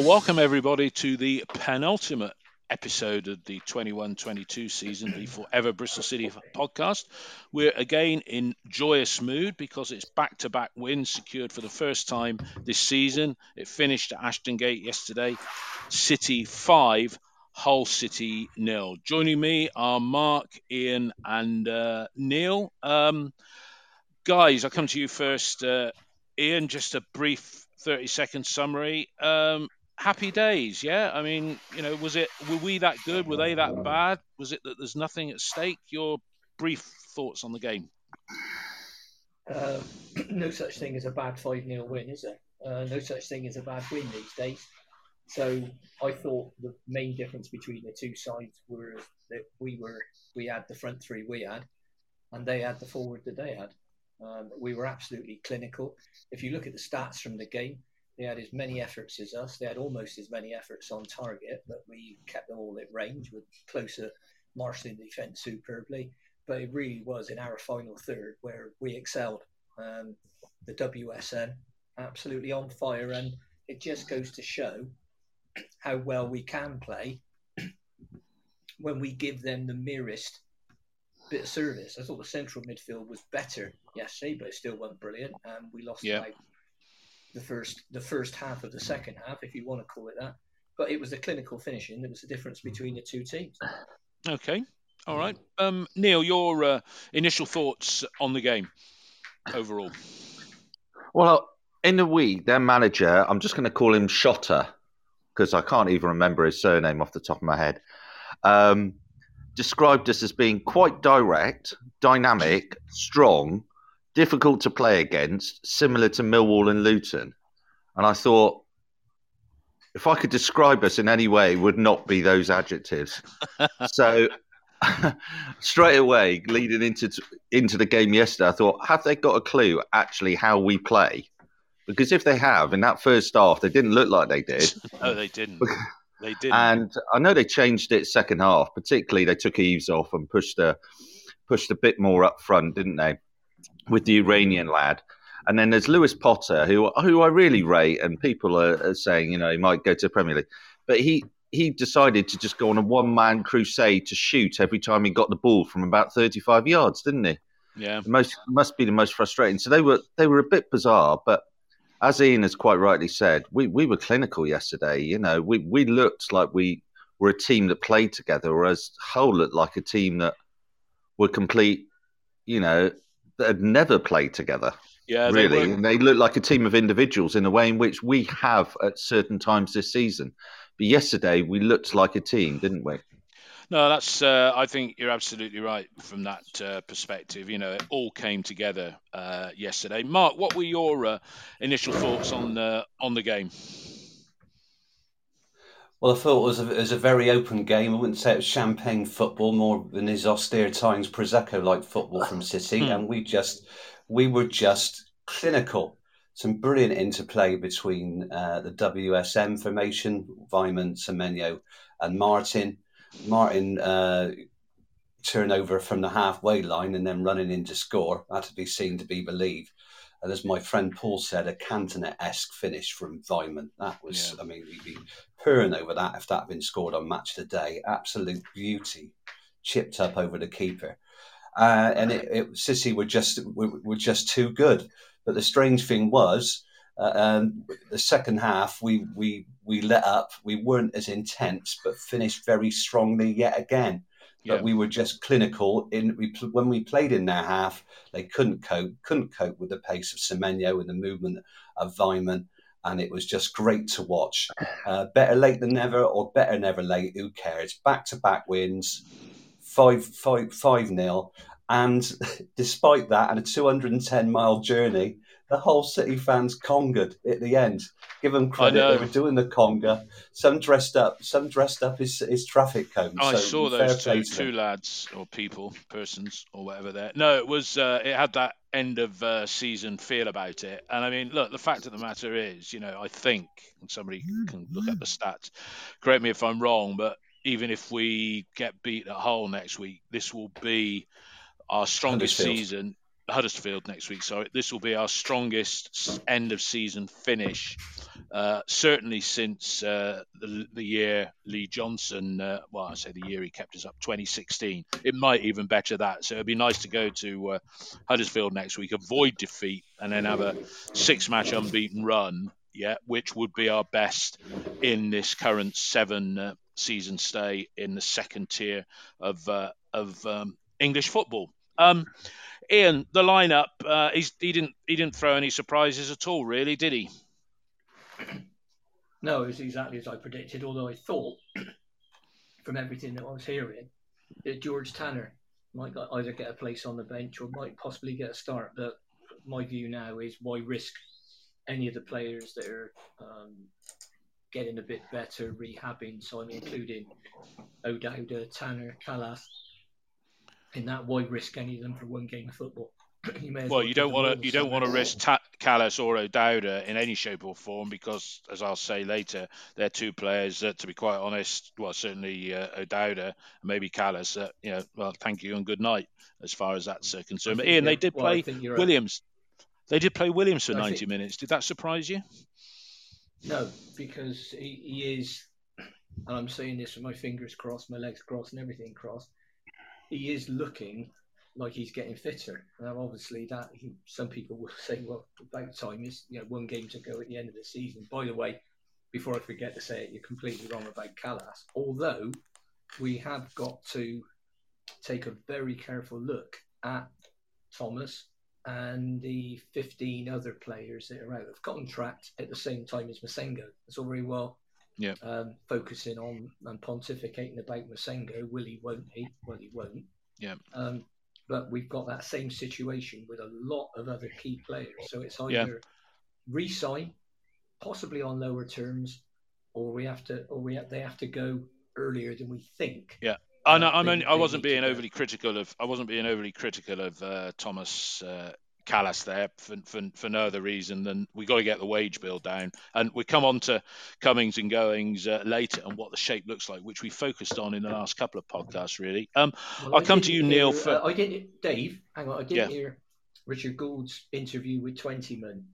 Well, welcome everybody to the penultimate episode of the 21 22 season, the Forever Bristol City podcast. We're again in joyous mood because it's back to back wins secured for the first time this season. It finished at Ashton Gate yesterday. City 5, Hull City nil. Joining me are Mark, Ian, and uh, Neil. Um, guys, I'll come to you first. Uh, Ian, just a brief 30 second summary. Um, happy days, yeah. I mean, you know, was it were we that good? Were they that bad? Was it that there's nothing at stake? Your brief thoughts on the game. Uh, no such thing as a bad 5 0 win, is there? Uh, no such thing as a bad win these days. So I thought the main difference between the two sides were that we were we had the front three we had, and they had the forward that they had. Um, we were absolutely clinical. If you look at the stats from the game, they had as many efforts as us. They had almost as many efforts on target, but we kept them all at range with closer marshalling the defence superbly. But it really was in our final third where we excelled. Um, the WSM absolutely on fire, and it just goes to show how well we can play when we give them the merest bit of service. I thought the central midfield was better yesterday, but it still wasn't brilliant. And we lost yeah. The first the first half of the second half, if you want to call it that. But it was the clinical finishing that was the difference between the two teams. Okay, all right. Um, Neil, your uh, initial thoughts on the game overall? Well, in the week, their manager, I'm just going to call him Shota because I can't even remember his surname off the top of my head. Um, described us as being quite direct, dynamic, strong, difficult to play against, similar to Millwall and Luton. And I thought, if I could describe us in any way, would not be those adjectives. so straight away, leading into into the game yesterday, I thought, have they got a clue actually how we play? Because if they have, in that first half, they didn't look like they did. no, they didn't. They did. And I know they changed it second half. Particularly, they took Eaves off and pushed a pushed a bit more up front, didn't they? With the Iranian lad. And then there's Lewis Potter, who who I really rate, and people are, are saying, you know, he might go to the Premier League, but he he decided to just go on a one man crusade to shoot every time he got the ball from about 35 yards, didn't he? Yeah. most must be the most frustrating. So they were they were a bit bizarre, but as Ian has quite rightly said, we, we were clinical yesterday. You know, we, we looked like we were a team that played together, whereas Hull looked like a team that were complete, you know, that had never played together. Yeah, really. They, and they looked like a team of individuals in a way in which we have at certain times this season. But yesterday we looked like a team, didn't we? No, that's. Uh, I think you're absolutely right from that uh, perspective. You know, it all came together uh, yesterday. Mark, what were your uh, initial thoughts on on the game? Well, I thought it was, a, it was a very open game. I wouldn't say it was champagne football, more than his austere times prosecco-like football from City, hmm. and we just we were just clinical. Some brilliant interplay between uh, the WSM formation, Weimann, Semenyo, and Martin Martin uh, turnover from the halfway line and then running into score had to be seen to be believed. And as my friend Paul said, a Cantona esque finish from Weimann. That was, yeah. I mean, we'd be purring over that if that had been scored on match today. Absolute beauty, chipped up over the keeper. Uh, and it, it, City were just were, were just too good. But the strange thing was, uh, um, the second half, we we we let up. We weren't as intense, but finished very strongly yet again. But yeah. we were just clinical. In we when we played in their half, they couldn't cope. Couldn't cope with the pace of Semenyo and the movement of Weimann, and it was just great to watch. Uh, better late than never, or better never late. Who cares? Back to back wins, five five five nil. And despite that, and a 210 mile journey, the Hull city fans congaed at the end. Give them credit; they were doing the conga. Some dressed up, some dressed up as, as traffic cones. I so saw those two, two lads or people, persons or whatever. There, no, it was. Uh, it had that end of uh, season feel about it. And I mean, look, the fact of the matter is, you know, I think, and somebody can look at the stats. Correct me if I'm wrong, but even if we get beat at Hull next week, this will be our strongest season Huddersfield next week. So this will be our strongest end of season finish, uh, certainly since uh, the, the, year Lee Johnson. Uh, well, I say the year he kept us up, 2016. It might even better that. So it'd be nice to go to uh, Huddersfield next week, avoid defeat, and then have a six-match unbeaten run. Yeah, which would be our best in this current seven uh, season stay in the second tier of uh, of um, English football. Um, Ian, the lineup. Uh, he didn't he didn't throw any surprises at all, really, did he? No, it was exactly as I predicted. Although I thought, from everything that I was hearing, that George Tanner might either get a place on the bench or might possibly get a start. But my view now is why risk any of the players that are um, getting a bit better, rehabbing. So I'm including O'Dowda, Tanner, Kalas, in that, why risk any of them for one game of football? you well, well, you don't want to you don't want to risk Ta- Kalas or O'Dowda in any shape or form because, as I'll say later, they're two players that, to be quite honest, well, certainly uh, O'Dowda, maybe Kalas, uh, you know, well, thank you and good night as far as that's uh, concerned. But Ian, they did play well, Williams. Right. They did play Williams for I 90 think... minutes. Did that surprise you? No, because he, he is, and I'm saying this with my fingers crossed, my legs crossed, and everything crossed he is looking like he's getting fitter. Now, obviously, that he, some people will say, well, about time is you know one game to go at the end of the season. By the way, before I forget to say it, you're completely wrong about Kalas. Although we have got to take a very careful look at Thomas and the 15 other players that are out of contract at the same time as Massengo. It's all very well yeah. Um, focusing on and pontificating about Massengo. Will he? Won't he? Well, he won't. Yeah. Um, but we've got that same situation with a lot of other key players. So it's either yeah. re-sign, possibly on lower terms, or we have to, or we have, they have to go earlier than we think. Yeah. I know. I'm only, I wasn't being overly critical of. I wasn't being overly critical of uh, Thomas uh, Kalas there for, for, for no other reason than we got to get the wage bill down. And we come on to comings and goings uh, later and what the shape looks like, which we focused on in the last couple of podcasts, really. Um, well, I'll come to you, hear, Neil. For... Uh, I didn't, Dave. Hang on, I didn't yeah. hear Richard Gould's interview with Twentyman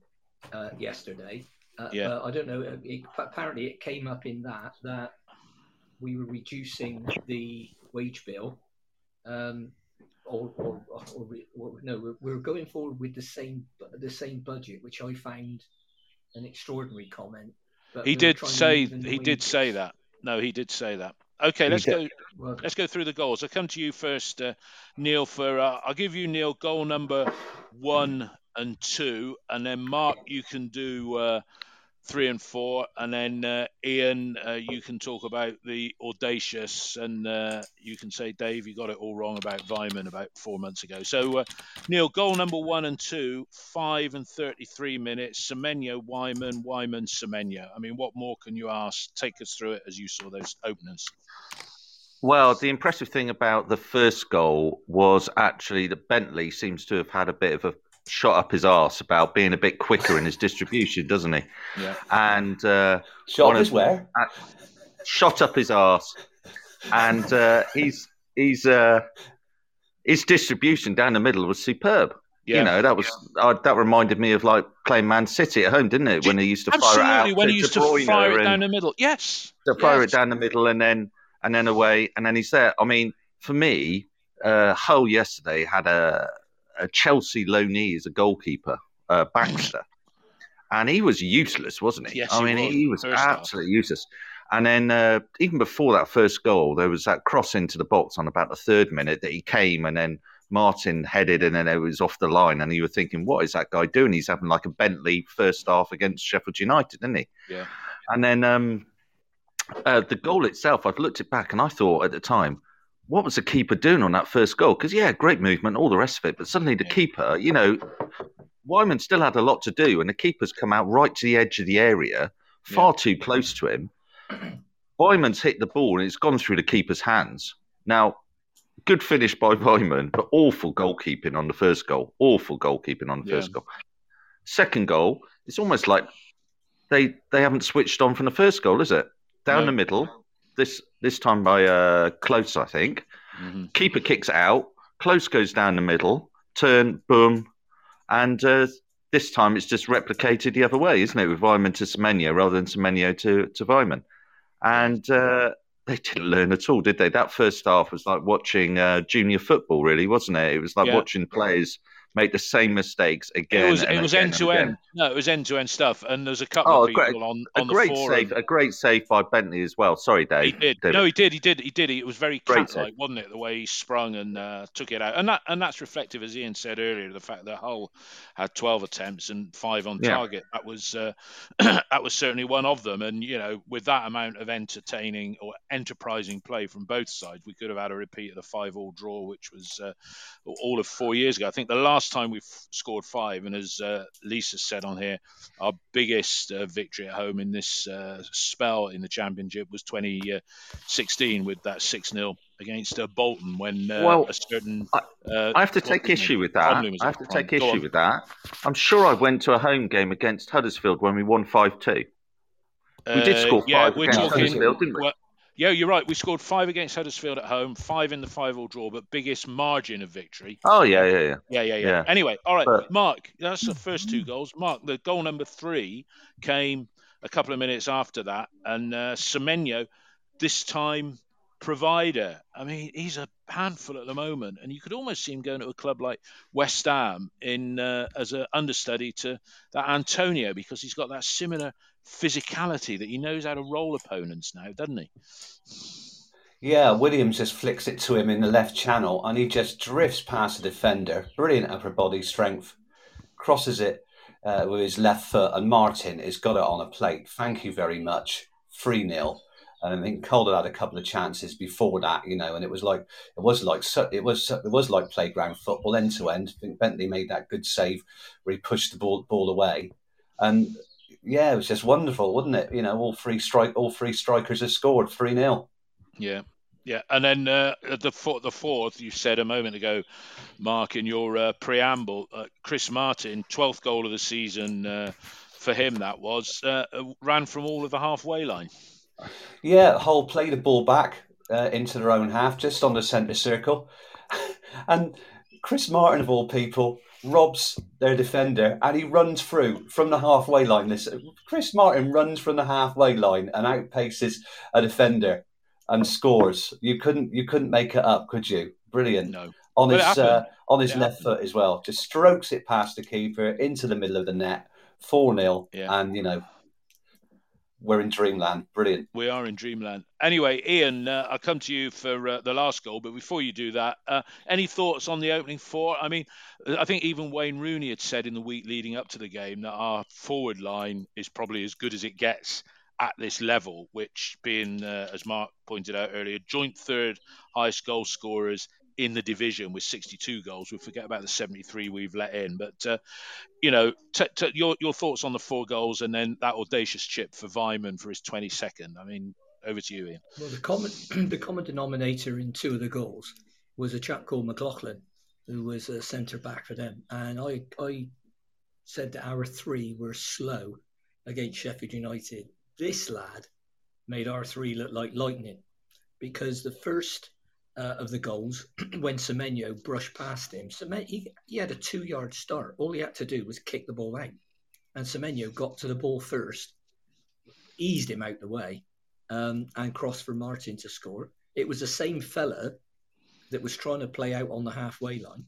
uh, yesterday. Uh, yeah. I don't know. Uh, it, apparently, it came up in that that we were reducing the wage bill. Um, or, or, or, or no, we're, we're, going forward with the same the same budget, which I found an extraordinary comment. he did say he did say that. No, he did say that. Okay, let's go. Well, let's go through the goals. I come to you first, uh, Neil. For uh, I'll give you Neil goal number one and two, and then Mark, you can do uh, three and four, and then uh, Ian, uh, you can talk about the audacious, and uh, you can say, Dave, you got it all wrong about Weimann about four months ago. So, uh, Neil, goal number one and two, five and thirty-three minutes. Semenyo, Weimann, Weimann, Semenyo. I mean, what more can you ask? Take us through it as you saw those openers. Well, the impressive thing about the first goal was actually that Bentley seems to have had a bit of a shot up his arse about being a bit quicker in his distribution, doesn't he? Yeah. And uh, shot his where? Uh, shot up his arse, and uh, he's he's uh, his distribution down the middle was superb. Yeah. You know, that was uh, that reminded me of like playing Man City at home, didn't it? When he used to Absolutely, fire it out when he used to fire it down the middle. Yes, to fire yes. it down the middle and then and then away and then he's there. I mean, for me, uh, Hull yesterday had a a Chelsea loanee as a goalkeeper, uh, Baxter, and he was useless, wasn't he? Yes, I mean, he was, he was absolutely useless. And then uh, even before that first goal, there was that cross into the box on about the third minute that he came, and then Martin headed, and then it was off the line, and you were thinking, what is that guy doing? He's having like a Bentley first half against Sheffield United, didn't he? Yeah. And then um, uh, the goal itself, I've looked it back, and I thought at the time, what was the keeper doing on that first goal? Because yeah, great movement, all the rest of it, but suddenly the keeper, you know, Weimann still had a lot to do, and the keeper's come out right to the edge of the area, far yeah. too close to him. Weimann's hit the ball and it's gone through the keeper's hands. Now, good finish by Weimann, but awful goalkeeping on the first goal. Awful goalkeeping on the yeah. first goal. Second goal, it's almost like they they haven't switched on from the first goal, is it? Down no. the middle, this this time by uh, Klose, I think. Mm-hmm. Keeper kicks out. Klose goes down the middle. turn, boom, and uh, this time it's just replicated the other way, isn't it? With Weimann to Semenyo rather than Semenyo to to Weimann, and uh, they didn't learn at all, did they? That first half was like watching uh, junior football, really, wasn't it? It was like Yeah. watching players make the same mistakes again. it was it was end to end. No, it was end to end stuff. And there's a couple Oh, of a great- people on A on the great forum. save, a great save by Bentley as well. Sorry, Dave. He did. David. No, he did. He did. He did. It was very Great cat-like, wasn't it? The way he sprung and uh, took it out, and that and that's reflective, as Ian said earlier, the fact that Hull had 12 attempts and five on Yeah. target. That was uh, that was certainly one of them. And you know, with that amount of entertaining or enterprising play from both sides, we could have had a repeat of the five-all draw, which was uh, all of four years ago. I think the last time we f- scored five, and as uh, Lisa said on here, our biggest uh, victory at home in this uh, spell in the championship was 2016 with that 6 0 against uh, Bolton when uh, Well, a certain. I- uh, I have to take issue name? with that. I have to prime. take issue with that. I'm sure I went to a home game against Huddersfield when we won five two. We did Uh, score yeah, five we're against talking. Huddersfield, didn't we? well, yeah, you're right. We scored five against Huddersfield at home, five in the five-all draw, but biggest margin of victory. Oh yeah, yeah, yeah. Yeah, yeah, yeah. Yeah. Anyway, all right, But- Mark. That's the first two goals. Mark, the goal number three came a couple of minutes after that, and uh, Semenyo, this time provider. I mean, he's a handful at the moment, and you could almost see him going to a club like West Ham in uh, as an understudy to that Antonio because he's got that similar physicality that he knows how to roll opponents now, doesn't he? Yeah, Williams just flicks it to him in the left channel and he just drifts past the defender. Brilliant upper body strength. Crosses it uh, with his left foot and Martin has got it on a plate. Thank you very much. 3 0. And I think Calder had a couple of chances before that, you know, and it was like it was like it was it was like playground football end to end. I think Bentley made that good save where he pushed the ball ball away, and yeah, it was just wonderful, wasn't it? You know, all three strike all three strikers have scored three 0 Yeah, yeah, and then uh, the fourth, the fourth, you said a moment ago, Mark, in your uh, preamble, uh, Chris Martin, twelfth goal of the season uh, for him. That was uh, ran from all of the halfway line. Yeah, Hull played the ball back uh, into their own half, just on the centre circle. and Chris Martin, of all people, robs their defender and he runs through from the halfway line. This Chris Martin runs from the halfway line and outpaces a defender and scores. You couldn't you couldn't make it up, could you? Brilliant. No, On his uh, on his It left foot as well. Just strokes it past the keeper into the middle of the net. 4 0. Yeah. And you know we're in dreamland. Brilliant. we are in dreamland. Anyway, Ian, uh, I'll come to you for uh, the last goal, but before you do that, uh, any thoughts on the opening four? I mean, I think even Wayne Rooney had said in the week leading up to the game that our forward line is probably as good as it gets at this level, which being, uh, as Mark pointed out earlier, joint third highest goal scorers in the division with 62 goals. We forget about the 73 we've let in, but uh, you know, t- t- your your thoughts on the four goals and then that audacious chip for Weimann for his 22nd. I mean, over to you, Ian. Well, the common the common denominator in two of the goals was a chap called McLoughlin, who was a centre back for them, and I I said that our three were slow against Sheffield United. This lad made our three look like lightning because the first uh, of the goals, when Semenyo brushed past him, Semenyo, he, he had a two yard start. All he had to do was kick the ball out. And Semenyo got to the ball first, eased him out the way, um, and crossed for Martin to score. It was the same fella that was trying to play out on the halfway line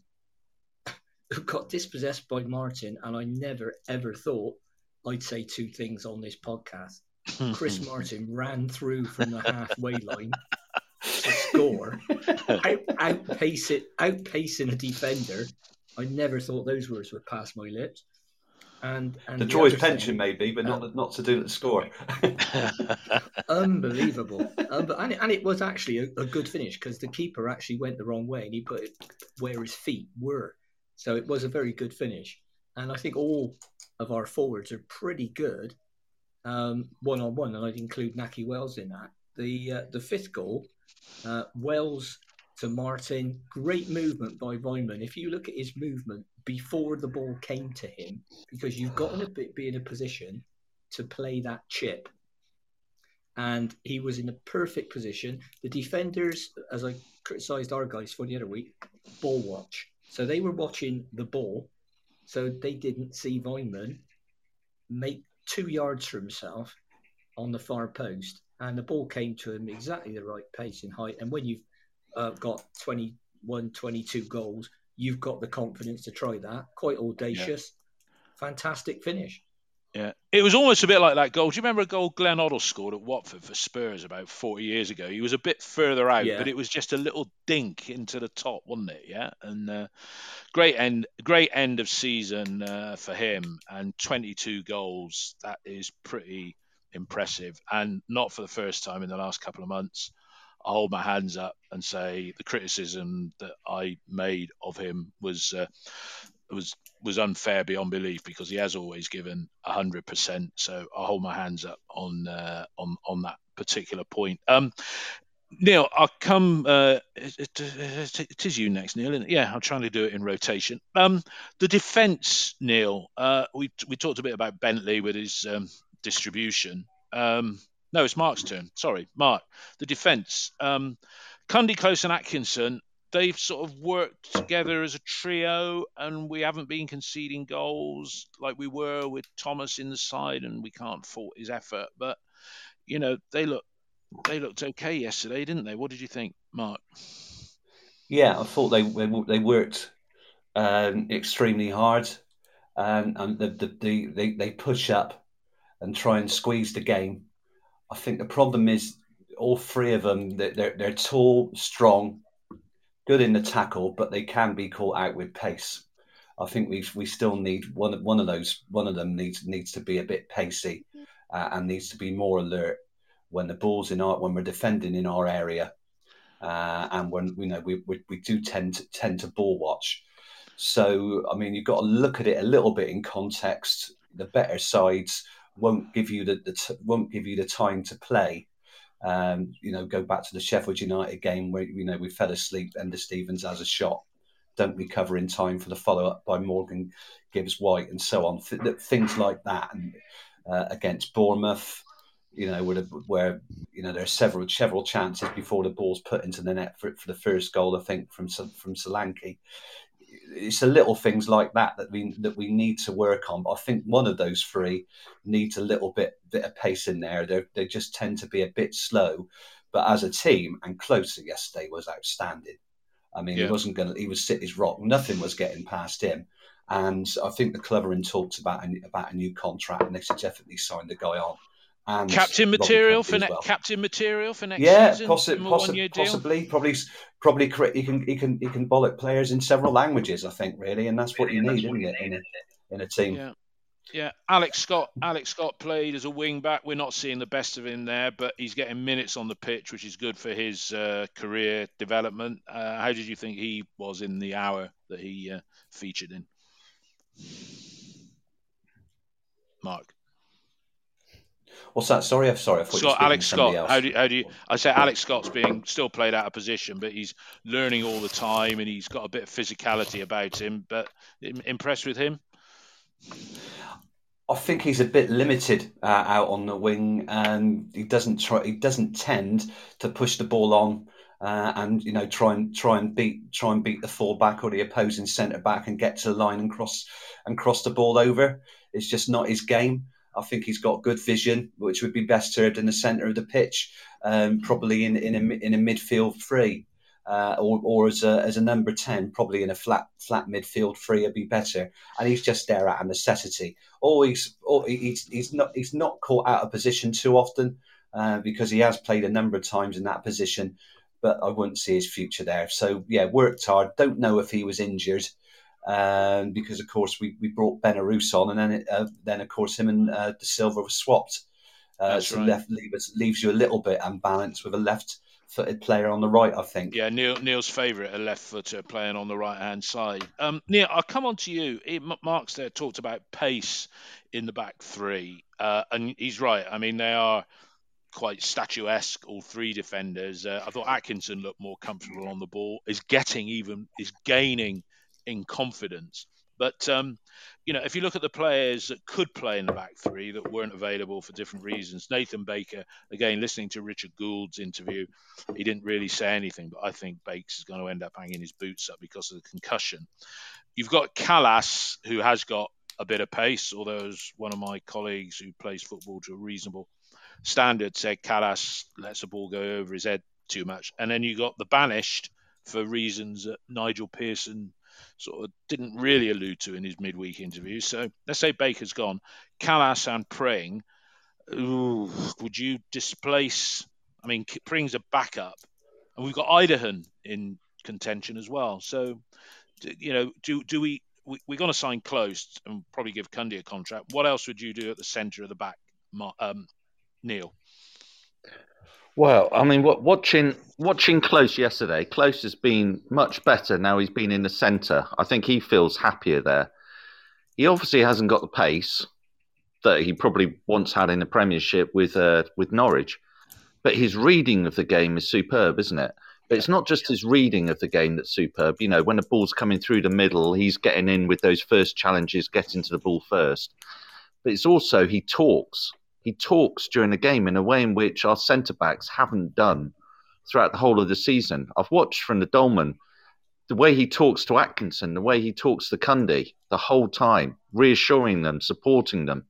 who got dispossessed by Martin. And I never, ever thought I'd say two things on this podcast. Chris Martin ran through from the halfway line score, out, outpace it, outpacing a defender. I never thought those words would pass my lips. And, and The draw his other thing- pension, maybe, but not not to do with the score. unbelievable. Um, and, it, and it was actually a, a good finish because the keeper actually went the wrong way and he put it where his feet were. So it was a very good finish. And I think all of our forwards are pretty good one on one, and I'd include Nakhi Wells in that. The uh, the fifth goal, uh, Wells to Martin, great movement by Weimann. If you look at his movement before the ball came to him, because you've got to be in a position to play that chip and he was in a perfect position. The defenders, as I criticised our guys for the other week, ball watch. So they were watching the ball, so they didn't see Weimann make two yards for himself on the far post, and the ball came to him exactly the right pace and height. And when you've uh, got 21, 22 goals, you've got the confidence to try that. Quite audacious, yeah. fantastic finish. Yeah, it was almost a bit like that goal. Do you remember a goal Glenn Hoddle scored at Watford for Spurs about 40 years ago? He was a bit further out, yeah. but it was just a little dink into the top, wasn't it? Yeah, and uh, great end, great end of season uh, for him, and 22 goals. That is pretty impressive, and not for the first time in the last couple of months. I hold my hands up and say the criticism that I made of him was uh, was was unfair beyond belief because he has always given hundred percent. So I hold my hands up on uh, on on that particular point. Um, Neil, I'll come. Uh, it, it, it is you next, Neil. Yeah, I'm trying to do it in rotation. Um, the defence, Neil. Uh, we we talked a bit about Bentley with his um, distribution. Um, no, it's Mark's turn. Sorry, Mark. The defence. Um, Cundy, Klose, and Atkinson they've sort of worked together as a trio, and we haven't been conceding goals like we were with Thomas in the side, and we can't fault his effort. But you know, they look they looked okay yesterday, didn't they? What did you think, Mark? Yeah, I thought they they, they worked um, extremely hard, um, and the, the, the, they they push up and try and squeeze the game. I think the problem is all three of them they're they're tall, strong, good in the tackle, but they can be caught out with pace. I think we we still need one one of those. One of them needs needs to be a bit pacey uh, and needs to be more alert when the ball's in our when we're defending in our area, uh, and when you know we, we, we do tend to, tend to ball watch. So I mean, you've got to look at it a little bit in context. The better sides won't give you the, the t- won't give you the time to play um, you know, go back to the Sheffield United game where you know we fell asleep. Enda Stevens has a shot, don't recover in time for the follow up by Morgan Gibbs White, and so on. Th- things like that, and uh, against Bournemouth, you know, where, where you know there are several several chances before the ball's put into the net for, for the first goal. I think from from Solanke it's the little things like that that we that we need to work on. But I think one of those three needs a little bit bit of pace in there. They they just tend to be a bit slow, but as a team and closer yesterday was outstanding. I mean, yeah. he wasn't going to. He was sit his rock. Nothing was getting past him. And I think the Cleverin talks about a, about a new contract, and they should definitely sign the guy on and captain material for ne- well. captain material for next yeah, season. Possi- possi- possibly, probably, probably. He can he can he can bollock players in several languages. I think really, and that's what you need, isn't it, in a, in a team. Yeah. Yeah, Alex Scott. Alex Scott played as a wing back. We're not seeing the best of him there, but he's getting minutes on the pitch, which is good for his uh, career development. Uh, how did you think he was in the hour that he uh, featured in? Mark. What's that? Sorry, I'm sorry. I thought Scott, Alex Scott. Else. How do, how do you? I say Alex Scott's being still played out of position, but he's learning all the time, and he's got a bit of physicality about him. But impressed with him? I think he's a bit limited uh, out on the wing, and he doesn't try. He doesn't tend to push the ball on. Uh, and you know try and try and beat try and beat the fullback or the opposing centre back and get to the line and cross and cross the ball over. It's just not his game. I think he's got good vision, which would be best served in the centre of the pitch, um, probably in, in, a, in a midfield three. Uh, or, or as a as a number ten, probably in a flat flat midfield three, would be better. And he's just there at a necessity. Always, he's he's not he's not caught out of position too often uh, because he has played a number of times in that position. But I wouldn't see his future there. So yeah, worked hard. Don't know if he was injured um, because of course we, we brought Benarous on, and then it, uh, then of course him and uh, Dasilva were swapped. Uh, so right. left leaves, leaves you a little bit unbalanced with a left-footed player on the right. I think. Yeah, Neil, Neil's favourite, a left-footer playing on the right-hand side. Um, Neil, I'll come on to you. Mark's there talked about pace in the back three, uh, and he's right. I mean, they are quite statuesque, all three defenders. Uh, I thought Atkinson looked more comfortable on the ball. Is getting even is gaining in confidence. But um, you know, if you look at the players that could play in the back three that weren't available for different reasons, Nathan Baker, again, listening to Richard Gould's interview, he didn't really say anything, but I think Bakes is going to end up hanging his boots up because of the concussion. You've got Kalas, who has got a bit of pace, although as one of my colleagues who plays football to a reasonable standard said Kalas lets the ball go over his head too much. And then you got the banished for reasons that Nigel Pearson sort of didn't really allude to in his midweek interview. So let's say Baker's gone. Kalas and Pring, ooh, would you displace? I mean, Pring's a backup, and we've got Idehen in contention as well. So, you know, do do we? we we're going to sign Klose and probably give Cundy a contract. What else would you do at the centre of the back, um, Neil? Well, I mean, watching watching Klose yesterday, Klose has been much better now. He's been in the centre. I think he feels happier there. He obviously hasn't got the pace that he probably once had in the Premiership with uh, with Norwich, but his reading of the game is superb, isn't it? But it's not just his reading of the game that's superb. You know, when the ball's coming through the middle, he's getting in with those first challenges, getting to the ball first. But it's also he talks he talks during the game in a way in which our centre backs haven't done throughout the whole of the season. I've watched from the Dolman the way he talks to Atkinson, the way he talks to Cundy the whole time, reassuring them, supporting them.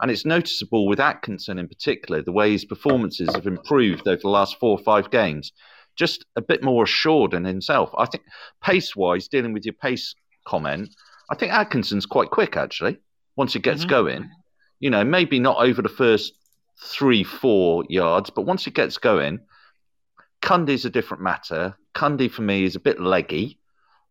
And it's noticeable with Atkinson in particular, the way his performances have improved over the last four or five games. Just a bit more assured in himself. I think pace wise, dealing with your pace comment, I think Atkinson's quite quick actually, once he gets mm-hmm. going you know, maybe not over the first three, four yards, but once it gets going, Cundy's a different matter. Cundy for me is a bit leggy.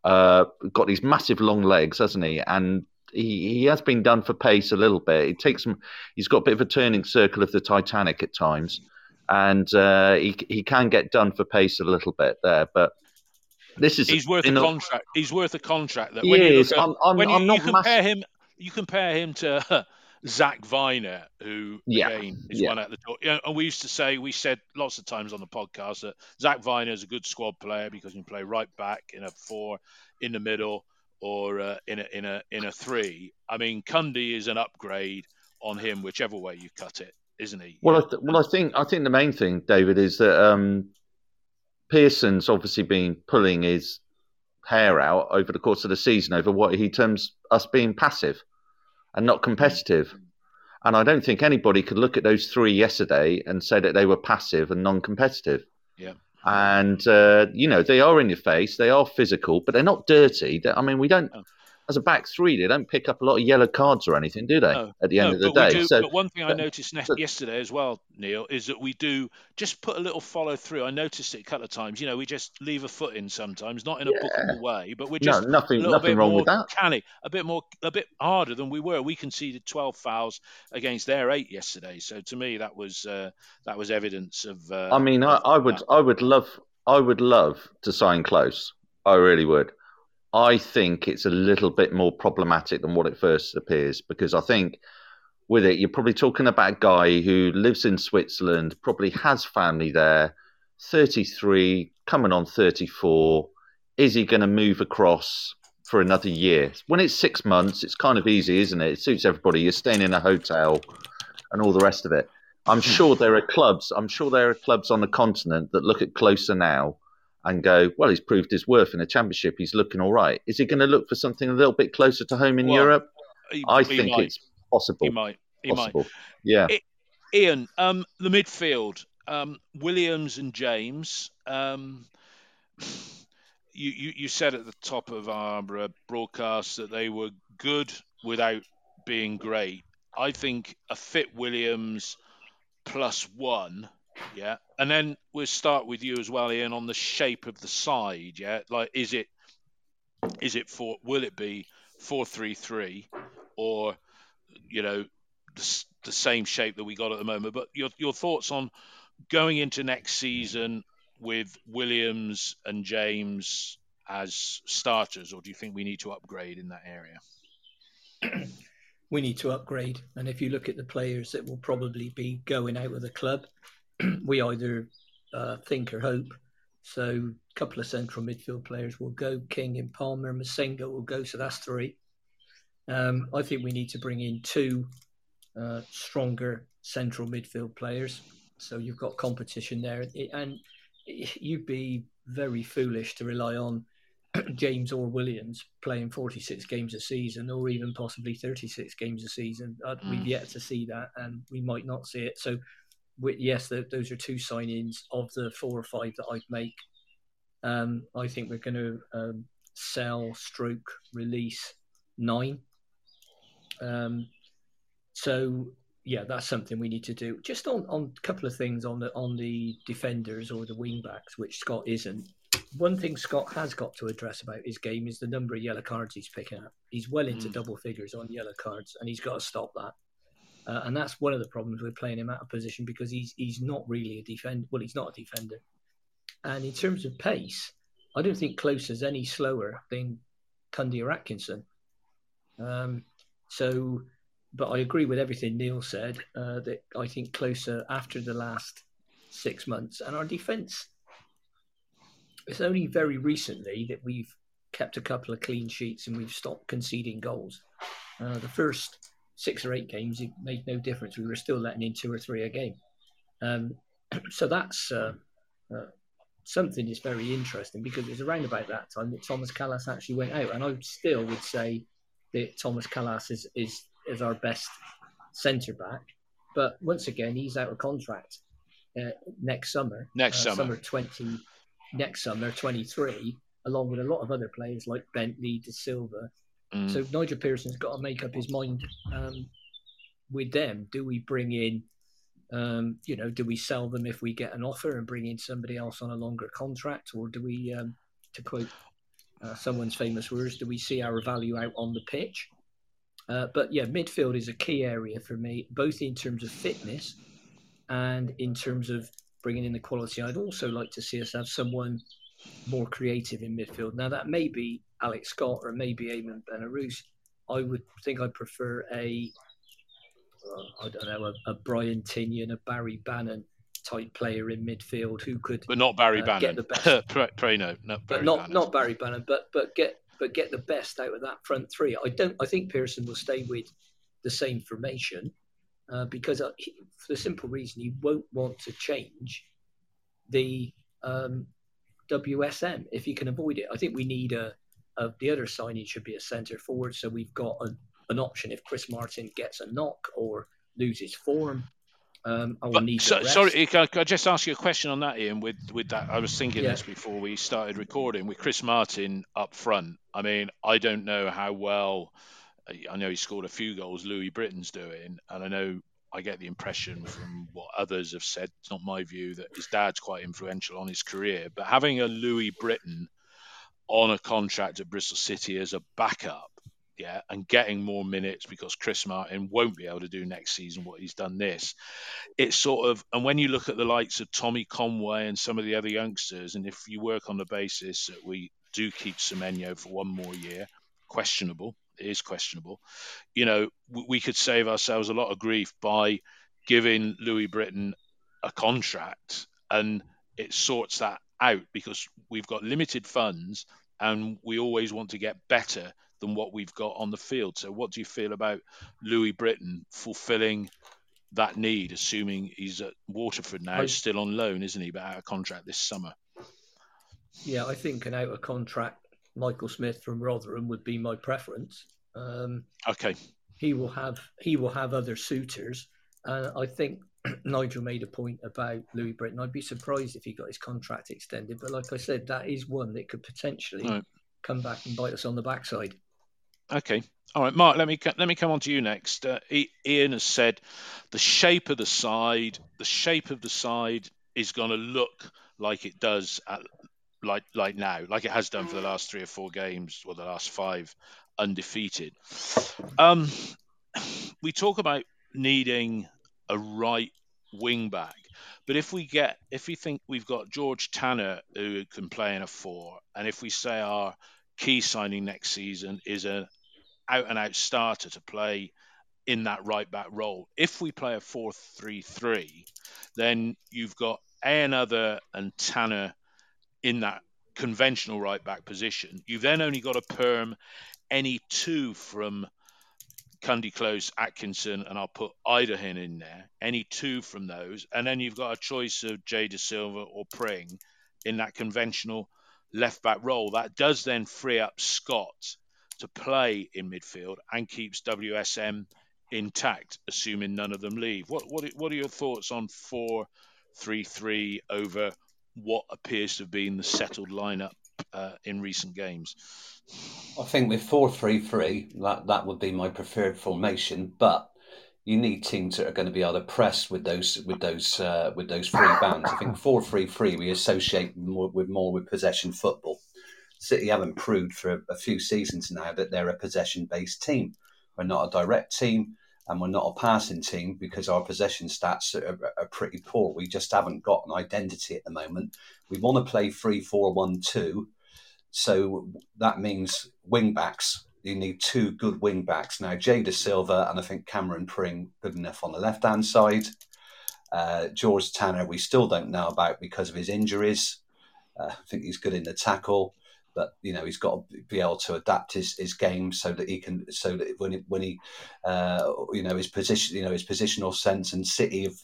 Uh, got these massive long legs, hasn't he? And he, he has been done for pace a little bit. It takes him. He's got a bit of a turning circle of the Titanic at times, and uh, he he can get done for pace a little bit there. But this is he's worth a contract. He's worth a contract. That when you look at, I'm, I'm, when you, you compare him, you compare him to Zak Vyner, who yeah. again is yeah. one at the door. You know, and we used to say, we said lots of times on the podcast that Zak Vyner is a good squad player because he can play right back in a four, in the middle, or uh, in a in a in a three. I mean, Cundy is an upgrade on him, whichever way you cut it, isn't he? Well, I th- well, I think I think the main thing, David, is that um, Pearson's obviously been pulling his hair out over the course of the season over what he terms us being passive and not competitive. And I don't think anybody could look at those three yesterday and say that they were passive and non-competitive. Yeah. And uh, you know they are in your face, they are physical, but they're not dirty. They're, I mean, we don't. As a back three, they don't pick up a lot of yellow cards or anything, do they? No, at the end no, of the day. Do, so, but one thing I noticed but, yesterday as well, Neil, is that we do just put a little follow through. I noticed it a couple of times. You know, we just leave a foot in sometimes, not in a yeah. bookable way, but we're just no, nothing, nothing wrong with that. Canny, a bit more, a bit harder than we were. We conceded 12 fouls against their eight yesterday. So to me, that was uh, that was evidence of. Uh, I mean, I, I would, I would love, I would love to sign Klose. I really would. I think it's a little bit more problematic than what it first appears because I think with it, you're probably talking about a guy who lives in Switzerland, probably has family there, 33, coming on 34. Is he going to move across for another year? When it's six months, it's kind of easy, isn't it? It suits everybody. You're staying in a hotel and all the rest of it. I'm hmm. sure there are clubs. I'm sure there are clubs on the continent that look at closer now and go, well, he's proved his worth in the championship. He's looking all right. Is he going to look for something a little bit closer to home in well, Europe? He, I he think might. it's possible. He might. He possible. might. Yeah. It, Ian, um, the midfield, um, Williams and James. Um, you, you, you said at the top of our uh, broadcast that they were good without being great. I think a fit Williams plus one yeah, and then we'll start with you as well, Ian, on the shape of the side. Yeah, like is it is it for will it be four three three or you know the, the same shape that we got at the moment? But your your thoughts on going into next season with Williams and James as starters, or do you think we need to upgrade in that area? we need to upgrade, and if you look at the players that will probably be going out of the club, we either uh, think or hope. So a couple of central midfield players will go. King and Palmer, Massengo will go. So that's three. Um, I think we need to bring in two uh, stronger central midfield players. So you've got competition there, and you'd be very foolish to rely on James or Williams playing 46 games a season, or even possibly 36 games a season. Uh, mm. We've yet to see that, and we might not see it. So, we, yes, the, those are two signings of the four or five that I'd make. Um, I think we're going to um, sell, stroke, release nine. Um, so yeah, that's something we need to do. Just on, on a couple of things on the on the defenders or the wing backs, which Scott isn't. One thing Scott has got to address about his game is the number of yellow cards he's picking up. He's well into mm. double figures on yellow cards, and he's got to stop that. Uh, and that's one of the problems with playing him out of position because he's he's not really a defender. Well, he's not a defender. And in terms of pace, I don't think Klose is any slower than Cundy or Atkinson. Um, so but I agree with everything Neil said. Uh, that I think Closer after the last six months, and our defence. It's only very recently that we've kept a couple of clean sheets and we've stopped conceding goals. Uh, the first six or eight games, it made no difference. We were still letting in two or three a game. Um, so that's uh, uh, something that's very interesting because it was around about that time that Thomas Kalas actually went out, and I still would say that Thomas Kalas is, is is our best centre back. But once again, he's out of contract uh, next summer. Next uh, summer. Summer 20, next summer 23, along with a lot of other players like Bentley, Dasilva. Mm. So Nigel Pearson's got to make up his mind um, with them. Do we bring in, um, you know, do we sell them if we get an offer and bring in somebody else on a longer contract? Or do we, um, to quote uh, someone's famous words, do we see our value out on the pitch? Uh, but yeah, midfield is a key area for me, both in terms of fitness and in terms of bringing in the quality. I'd also like to see us have someone more creative in midfield. Now, that may be Alex Scott or maybe Ayman Benarous. I would think I'd prefer a, uh, I don't know, a, a Brian Tinnion, a Barry Bannan type player in midfield who could, but not Barry uh, Bannan. Get the best. pray, pray no, not Barry but not Bannan. not Barry Bannan, but but get but get the best out of that front three. I don't. I think Pearson will stay with the same formation uh, because uh, he, for the simple reason he won't want to change the um, WSM if he can avoid it. I think we need a, a the other signing should be a centre forward, so we've got a, an option if Chris Martin gets a knock or loses form. Um, I will but, need so, sorry, can I just ask you a question on that, Ian? With with that, I was thinking yeah. this before we started recording with Chris Martin up front. I mean, I don't know how well. I know he scored a few goals. Louis Britton's doing, and I know I get the impression from what others have said. It's not my view that his dad's quite influential on his career, but having a Louis Britton on a contract at Bristol City as a backup yeah, and getting more minutes because Chris Martin won't be able to do next season what he's done this. It's sort of, and when you look at the likes of Tommy Conway and some of the other youngsters, and if you work on the basis that we do keep Semenyo for one more year, questionable, it is questionable, you know, we could save ourselves a lot of grief by giving Louis Britton a contract and it sorts that out because we've got limited funds and we always want to get better than what we've got on the field. So, what do you feel about Louis Britton fulfilling that need, assuming he's at Waterford now, I, still on loan, isn't he, but out of contract this summer? Yeah, I think an out of contract Michael Smith from Rotherham would be my preference. Um, okay. He will have he will have other suitors, and I think Nigel made a point about Louis Britton. I'd be surprised if he got his contract extended, but like I said, that is one that could potentially right. come back and bite us on the backside. Okay. All right, Mark. Let me let me come on to you next. Uh, Ian has said the shape of the side, the shape of the side is going to look like it does at like like now, like it has done for the last three or four games, or the last five, undefeated. Um, we talk about needing a right wing back, but if we get if we think we've got George Tanner who can play in a four, and if we say our key signing next season is a out and out starter to play in that right back role. If we play a 4 3 3, then you've got A another and Tanner in that conventional right back position. You've then only got to perm any two from Cundy Klose, Atkinson, and I'll put Idehen in there. Any two from those, and then you've got a choice of Jay Dasilva or Pring in that conventional left back role. That does then free up Scott to play in midfield and keeps WSM intact, assuming none of them leave. What what what are your thoughts on four three three over what appears to have been the settled lineup uh, in recent games? I think with four three three, that that would be my preferred formation, but you need teams that are going to be able to press with those with those uh, with those free bands. I think four three three we associate more with more with possession football. City haven't proved for a, a few seasons now that they're a possession based team. We're not a direct team and we're not a passing team because our possession stats are, are, pretty poor. We just haven't got an identity at the moment. We want to play 3 4 1 2. So that means wing backs. You need two good wing backs. Now, Jay Dasilva and I think Cameron Pring, good enough on the left hand side. Uh, George Tanner, we still don't know about because of his injuries. Uh, I think he's good in the tackle but you know he's got to be able to adapt his, his game so that he can so that when he, when he uh, you know his position you know his positional sense and City have,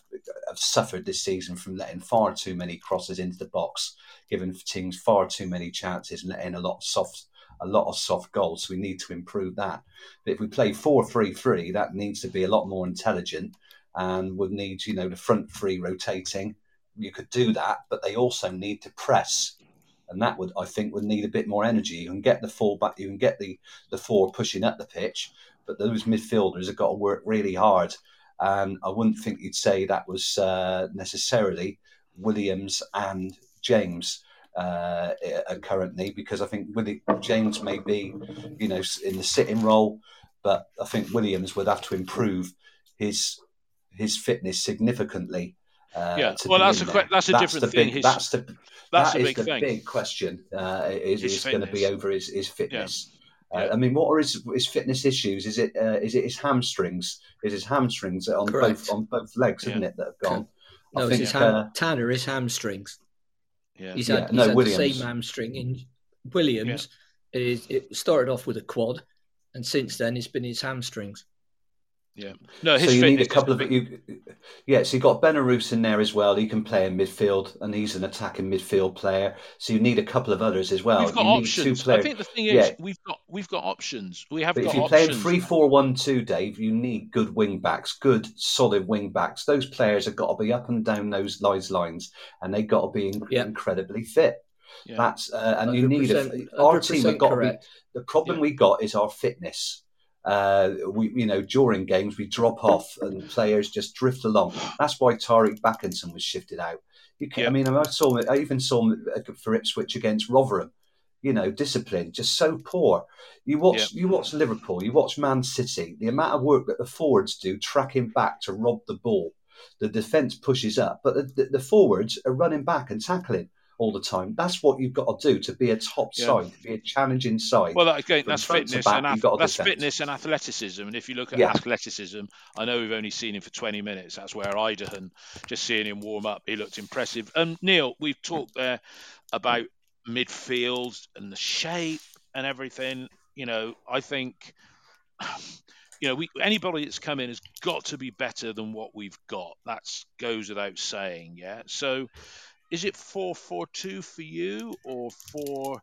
have suffered this season from letting far too many crosses into the box, giving teams far too many chances and letting a lot of soft a lot of soft goals. So we need to improve that. But if we play four three three, that needs to be a lot more intelligent and would need you know the front three rotating. You could do that, but they also need to press and that would I think would need a bit more energy. You can get the full back, you can get the the four pushing up the pitch, but those midfielders have got to work really hard. And I wouldn't think you'd say that was uh, necessarily Williams and James. Uh, currently, because I think Willie, James may be, you know, in the sitting role, but I think Williams would have to improve his his fitness significantly uh, yeah, well, that's a que- that's a that's different thing. Big, his, that's the that's that a big the thing. big question. Uh, is is going to be over his his fitness. Yeah. Uh, I mean, what are his, his fitness issues? Is it uh, is it his hamstrings? Is his hamstrings on Correct. both on both legs, yeah. isn't it, that have gone? No, I think, his ham- uh, Tanner is hamstrings. Yeah, he's had, yeah. he's no, had Williams. the same hamstring. In Williams is it started off with a quad, and since then it's been his hamstrings. Yeah. No, so you need a couple of you. Yeah, so you got Benarous in there as well. He can play in midfield, and he's an attacking midfield player. So you need a couple of others as well. We've got you options. I think the thing is, yeah. we've got we've got options. We have. But if you're options. playing three, four, one, two, Dave, you need good wing backs, good solid wing backs. Those players have got to be up and down those lines, lines, and they have got to be yeah. incredibly fit. Yeah. That's uh, and you need a, our team have got to be. The problem yeah. we got is our fitness. Uh, we, you know, during games we drop off and players just drift along. That's why Tyreeq Bakinson was shifted out. You can, yeah. I mean, I saw, I even saw for Ipswich against Rotherham. You know, discipline just so poor. You watch, yeah. you watch Liverpool, you watch Man City. The amount of work that the forwards do tracking back to rob the ball. The defence pushes up, but the, the, the forwards are running back and tackling all the time. That's what you've got to do to be a top yeah. side, to be a challenging side. Well, again, that's fitness back, and ath- that's fitness and athleticism. And if you look at yeah. athleticism, I know we've only seen him for 20 minutes. That's where Idehen, just seeing him warm up, he looked impressive. And um, Neil, we've talked there about midfield and the shape and everything. You know, I think. You know, we, anybody that's come in has got to be better than what we've got. That goes without saying, yeah. So, is it four four two for you or four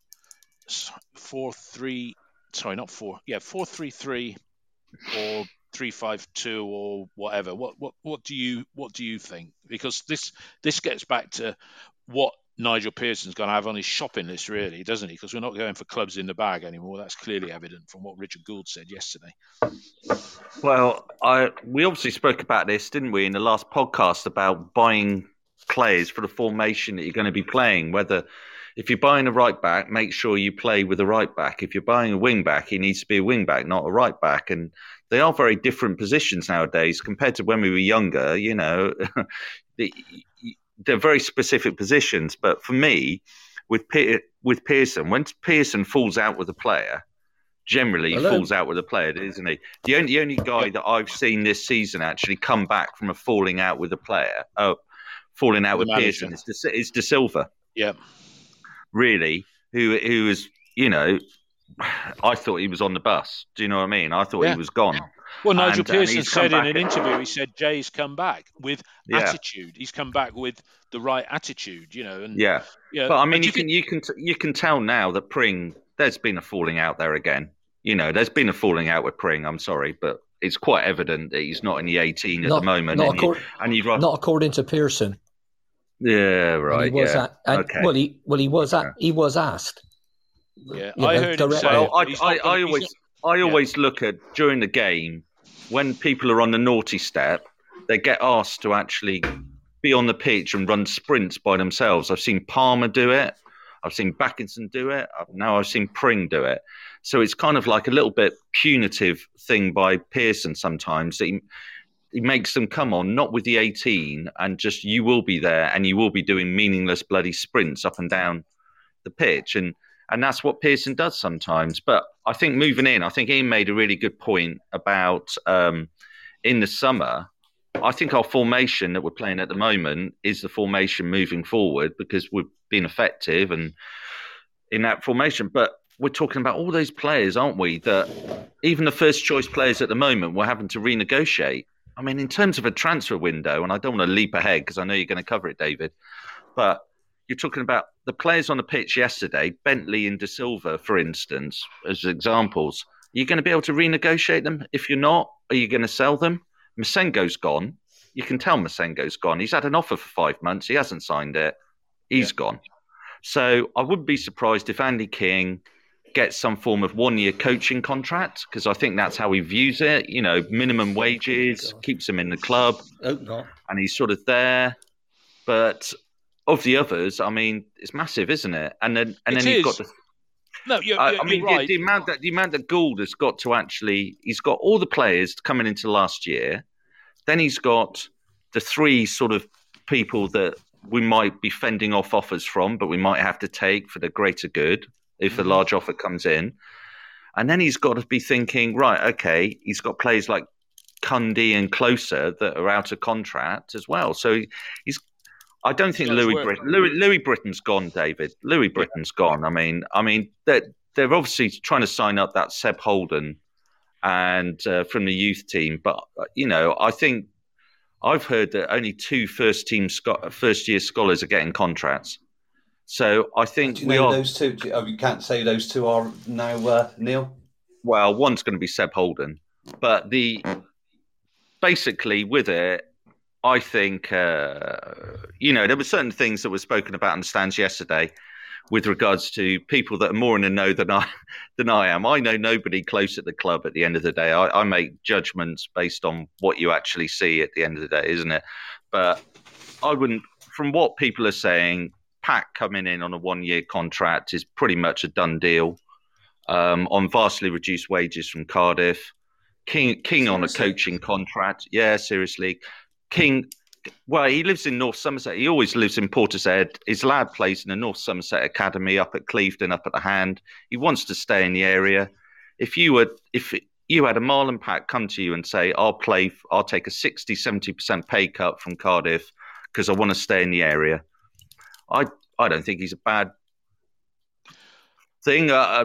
four three? Sorry, not four. Yeah, four three three or three five two or whatever. What what what do you what do you think? Because this this gets back to what Nigel Pearson's going to have on his shopping list, really, doesn't he? Because we're not going for clubs in the bag anymore. That's clearly evident from what Richard Gould said yesterday. Well, I we obviously spoke about this, didn't we, in the last podcast about buying players for the formation that you're going to be playing. Whether if you're buying a right back, make sure you play with a right back. If you're buying a wing back, he needs to be a wing back, not a right back. And they are very different positions nowadays compared to when we were younger. You know, they're very specific positions. But for me, with with Pearson, when Pearson falls out with a player, generally Hello. falls out with a player, isn't he? The only the only guy that I've seen this season actually come back from a falling out with a player, oh, falling out with Pearson is De, is Dasilva. Yeah, really, who who is you know, I thought he was on the bus. Do you know what I mean? I thought yeah. he was gone. Well, Nigel and, Pearson and said in an interview, he said Jay's come back with yeah. attitude. He's come back with the right attitude, you know. And yeah, yeah. But I mean, you, can, you can you can tell now that Pring, there's been a falling out there again. You know, there's been a falling out with Pring. I'm sorry, but it's quite evident that he's not in the 18 at not, the moment. Not, and accor- and you'd not according to Pearson. Yeah, right. he was yeah. At, okay. Well, he well he was at, he was asked. Yeah, I know, heard him say. Well, I, I, I, always I always yeah. look at during the game when people are on the naughty step, they get asked to actually be on the pitch and run sprints by themselves. I've seen Palmer do it. I've seen Bakinson do it. Now I've seen Pring do it. So it's kind of like a little bit punitive thing by Pearson sometimes. He, he makes them come on, not with the 18, and just you will be there and you will be doing meaningless bloody sprints up and down the pitch. And and that's what Pearson does sometimes. But I think moving in, I think Ian made a really good point about um, in the summer. I think our formation that we're playing at the moment is the formation moving forward because we've been effective and in that formation. But we're talking about all those players, aren't we? That even the first choice players at the moment we're having to renegotiate. I mean, in terms of a transfer window, and I don't want to leap ahead because I know you're going to cover it, David, but you're talking about the players on the pitch yesterday, Bentley and Dasilva, for instance, as examples. Are you going to be able to renegotiate them? If you're not, are you going to sell them? Massengo's gone. You can tell Massengo's gone. He's had an offer for five months. He hasn't signed it. He's yeah. gone. So I wouldn't be surprised if Andy King gets some form of one year coaching contract because I think that's how he views it. You know, minimum wages, keeps him in the club. Oh, and he's sort of there. But of the others, I mean, it's massive, isn't it? And then and it then is. you've got the. No, you're, you're, I mean, right. the, the, amount that the amount that Gould has got to actually, he's got all the players coming into last year. Then he's got the three sort of people that we might be fending off offers from, but we might have to take for the greater good if a large offer comes in. And then he's got to be thinking, right, okay, he's got players like Cundy and Closer that are out of contract as well. So he's I don't think Louis, Britton, Louis, Louis Britton's gone, David. Louis Britton's yeah. gone. I mean, I mean, they're, they're obviously trying to sign up that Seb Holden and uh, from the youth team, but uh, you know, I think I've heard that only two first team first year scholars are getting contracts. So I think we are those two. You, oh, you can't say those two are now, uh, Neil. Well, one's going to be Seb Holden, but the basically with it, I think, uh, you know, there were certain things that were spoken about in the stands yesterday with regards to people that are more in the know than I than I am. I know nobody close at the club at the end of the day. I, I make judgments based on what you actually see at the end of the day, isn't it? But I wouldn't, from what people are saying, Pack coming in on a one year contract is pretty much a done deal um, on vastly reduced wages from Cardiff. King King seriously? on a coaching contract. Yeah, seriously. King, well, he lives in North Somerset. He always lives in Portishead. His lad plays in the North Somerset Academy up at Clevedon, up at the Hand. He wants to stay in the area. If you were, if you had a Marlon Pack come to you and say, "I'll play, I'll take a 60, 70 percent pay cut from Cardiff because I want to stay in the area," I, I don't think he's a bad thing. Uh, uh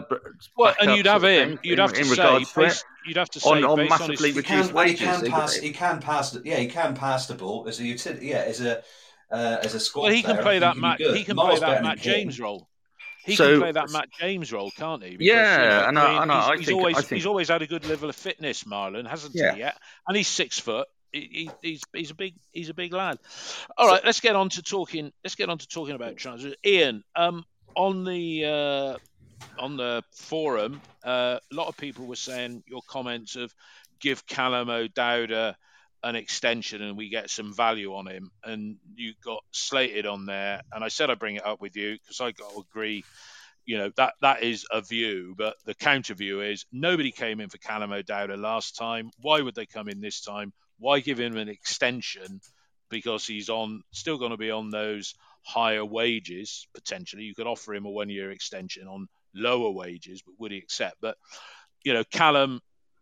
well, and you'd have him. You'd have to in say, based, you'd have to say on, on massively on reduced he wages. He can pass. He can pass. Yeah, he can pass the ball as a utility. Yeah, as a uh, as a squad. Well, he can player, play that Matt. He can play that Matt James role. He so, can play that Matt James role, can't he? Because, yeah, you know, and, I, and I, he's, think, always I think, he's always had a good level of fitness, Marlon, hasn't yeah. he? Yeah, and he's six foot. He, he's he's a big he's a big lad. All right, let's get on to talking. Let's get on to talking about transfers. Ian, um, on the uh, on the forum, uh, a lot of people were saying your comments of give Callum O'Dowda an extension and we get some value on him. And you got slated on there. And I said I'd bring it up with you because I got to agree. You know that that is a view, but the counter view is nobody came in for Callum O'Dowda last time. Why would they come in this time? Why give him an extension? Because he's on still going to be on those higher wages potentially. You could offer him a one-year extension on lower wages, but would he accept? But you know, Callum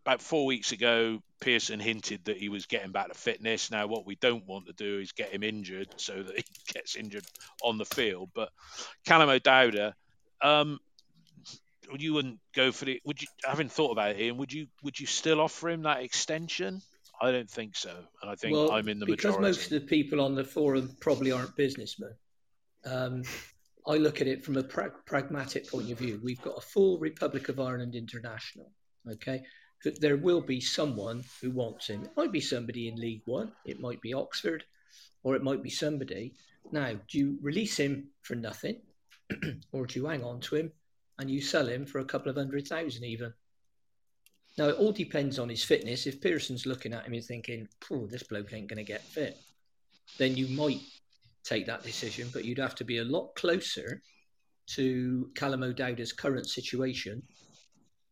about four weeks ago, Pearson hinted that he was getting back to fitness. Now, what we don't want to do is get him injured so that he gets injured on the field. But Callum O'Dowda, um, you wouldn't go for it. Would you, having thought about Ian, would you would you still offer him that extension? I don't think so, and I think well, I'm in the because majority. most of the people on the forum probably aren't businessmen. Um, I look at it from a pra- pragmatic point of view. We've got a full Republic of Ireland international. Okay, there will be someone who wants him. It might be somebody in League One. It might be Oxford, or it might be somebody. Now, do you release him for nothing, or do you hang on to him and you sell him for a couple of hundred thousand even? Now, it all depends on his fitness. If Pearson's looking at him and thinking, this bloke ain't going to get fit, then you might take that decision, but you'd have to be a lot closer to Callum O'Dowda's current situation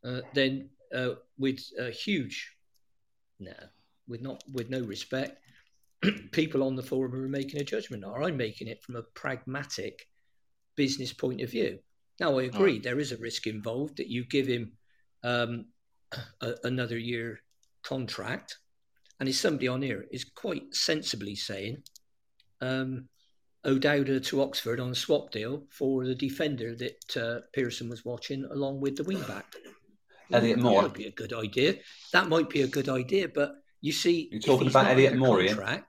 uh, than uh, with a huge, no, with not with no respect, people on the forum who are making a judgment. are. I'm making it from a pragmatic business point of view. Now, I agree, there is a risk involved that you give him um, a, another year contract. And as somebody on here is quite sensibly saying, um, O'Dowda to Oxford on a swap deal for the defender that uh, Pearson was watching, along with the wingback. Elliott Moore. That might be a good idea. That might be a good idea, but you see, you're talking about Elliott Moore, contract,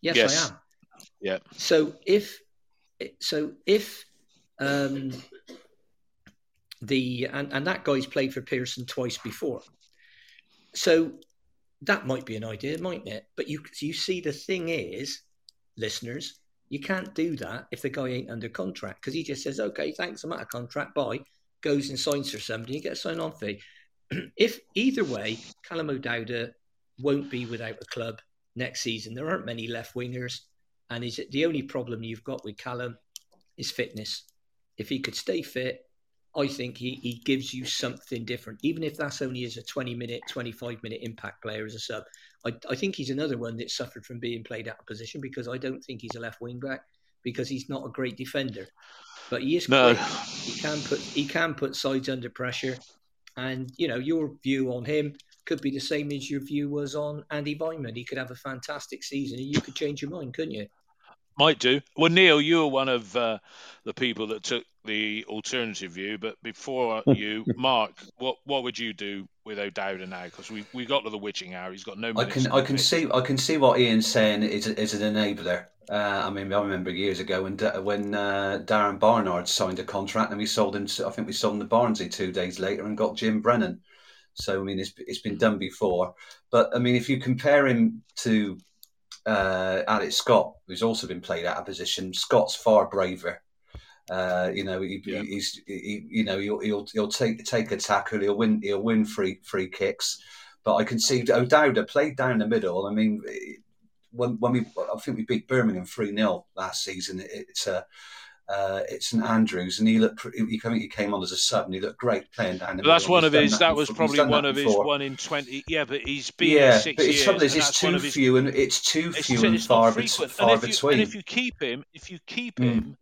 yes, yes, I am. Yeah. So if so, if um, the and, and that guy's played for Pearson twice before. So that might be an idea, mightn't it? But you you see the thing is, listeners, you can't do that if the guy ain't under contract because he just says, "Okay, thanks, I'm out of contract. Bye." Goes and signs for somebody, you get a sign-on fee. if either way, Callum O'Dowda won't be without a club next season. There aren't many left wingers, and is it the only problem you've got with Callum is fitness. If he could stay fit, I think he, he gives you something different, even if that's only as a 20 minute, 25 minute impact player as a sub. I, I think he's another one that suffered from being played out of position because I don't think he's a left wing back because he's not a great defender. But he is no. quick. He can put he can put sides under pressure. And you know, your view on him could be the same as your view was on Andy Weimann. He could have a fantastic season and you could change your mind, couldn't you? Might do. Well, Neil, you were one of uh, the people that took the alternative view, but before you, Mark, what what would you do with O'Dowda now? Because we we got to the witching hour. He's got no. I can I can see I can see what Ian's saying is is an enabler. Uh, I mean, I remember years ago when when uh, Darren Barnard signed a contract and we sold him. I think we sold him to Barnsley two days later and got Jim Brennan. So I mean, it's it's been done before. But I mean, if you compare him to uh, Alex Scott, who's also been played out of position. Scott's far braver. Uh, you know, he, yeah. he's he, you know he'll, he'll he'll take take a tackle. He'll win he'll win free free kicks. But I can see O'Dowda played down the middle. I mean, when when we I think we beat Birmingham three 0 last season. It's a uh, it's St Andrews, and he looked. He, he came on as a sub, and he looked great playing down the. That's one of his. That, that was probably one of his one in twenty. Yeah, but he's been yeah, six but it's years. Is, it's too few, and it's too it's, few and far, bet- far and between. You, and if you keep him, if you keep mm. him,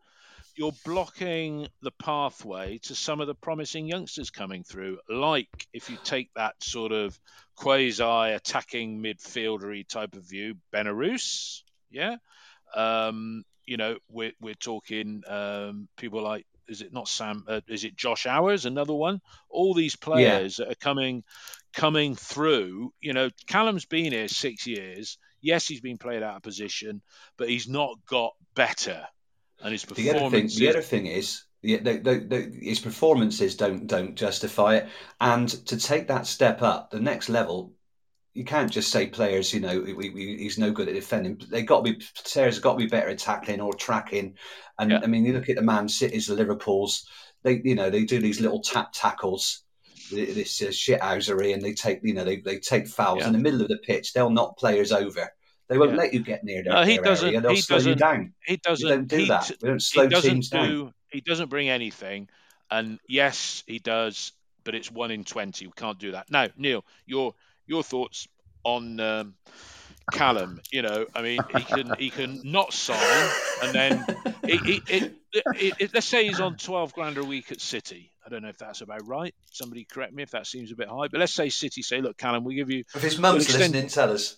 you're blocking the pathway to some of the promising youngsters coming through. Like if you take that sort of quasi attacking midfieldery type of view, Benarous, yeah. Um, you know, we're we're talking um, people like is it not Sam? Uh, is it Josh Hours? Another one. All these players yeah. that are coming coming through. You know, Callum's been here six years. Yes, he's been played out of position, but he's not got better. And his performance. The other thing, the other thing is, the, the, the, his performances don't don't justify it. And to take that step up, the next level, you can't just say players, you know, we, we, he's no good at defending. They got to be players got to be better at tackling or tracking. And yeah. I mean, you look at the Man Cities, the Liverpool's. They, you know, they do these little tap tackles, this uh, shithousery, and they take, you know, they, they take fouls yeah. in the middle of the pitch. They'll knock players over. They won't yeah. let you get near their, no, he their doesn't, area. They'll he slow doesn't, you down. He doesn't. We don't do he, that. We don't slow teams do, down. He doesn't bring anything. And yes, he does, but it's one in twenty. We can't do that. Now, Neil, your your thoughts on um, Callum. You know, I mean, he can he can not sign, and then it, it, it, let's say he's on twelve grand a week at City. I don't know if that's about right. Somebody correct me if that seems a bit high. But let's say City say, look, Callum, we give you. If his mum's extend- listening, tell us.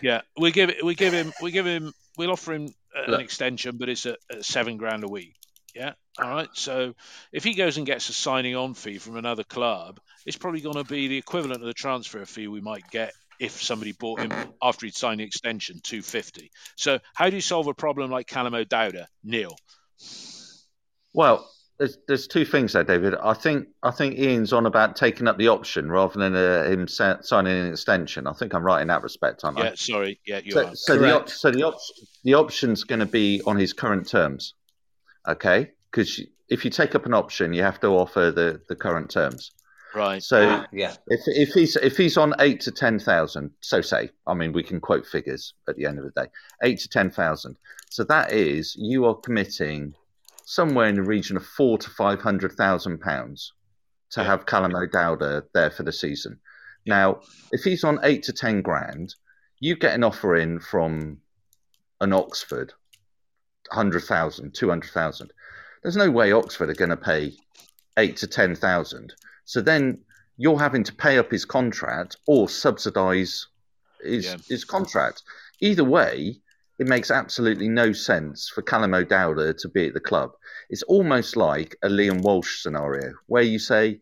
Yeah, we give it. We give him. We give him. We'll offer him uh, an extension, but it's at, at seven grand a week. Yeah, All right. So if he goes and gets a signing on fee from another club, it's probably going to be the equivalent of the transfer fee we might get if somebody bought him after he'd signed the extension, 250. So how do you solve a problem like Callum O'Dowda? Neil. Well, there's there's two things there, David. I think I think Ian's on about taking up the option rather than uh, him sa- signing an extension. I think I'm right in that respect, aren't yeah, I? sorry. Yeah, you so, are. so the op- so the op- the option's going to be on his current terms, okay? Because if you take up an option, you have to offer the, the current terms. Right. So Ah, yeah. if if he's if he's on eight to ten thousand, so say, I mean, we can quote figures at the end of the day, eight to ten thousand. So that is you are committing somewhere in the region of four to five hundred thousand pounds to Yeah. have Callum O'Dowda uh, there for the season. Now, if he's on eight to ten grand, you get an offer in from an Oxford, 100,000, 200,000. There's no way Oxford are going to pay eight to 10,000. So then you're having to pay up his contract or subsidise his, Yeah. his contract. Either way, it makes absolutely no sense for Callum O'Dowda to be at the club. It's almost like a Liam Walsh scenario where you say,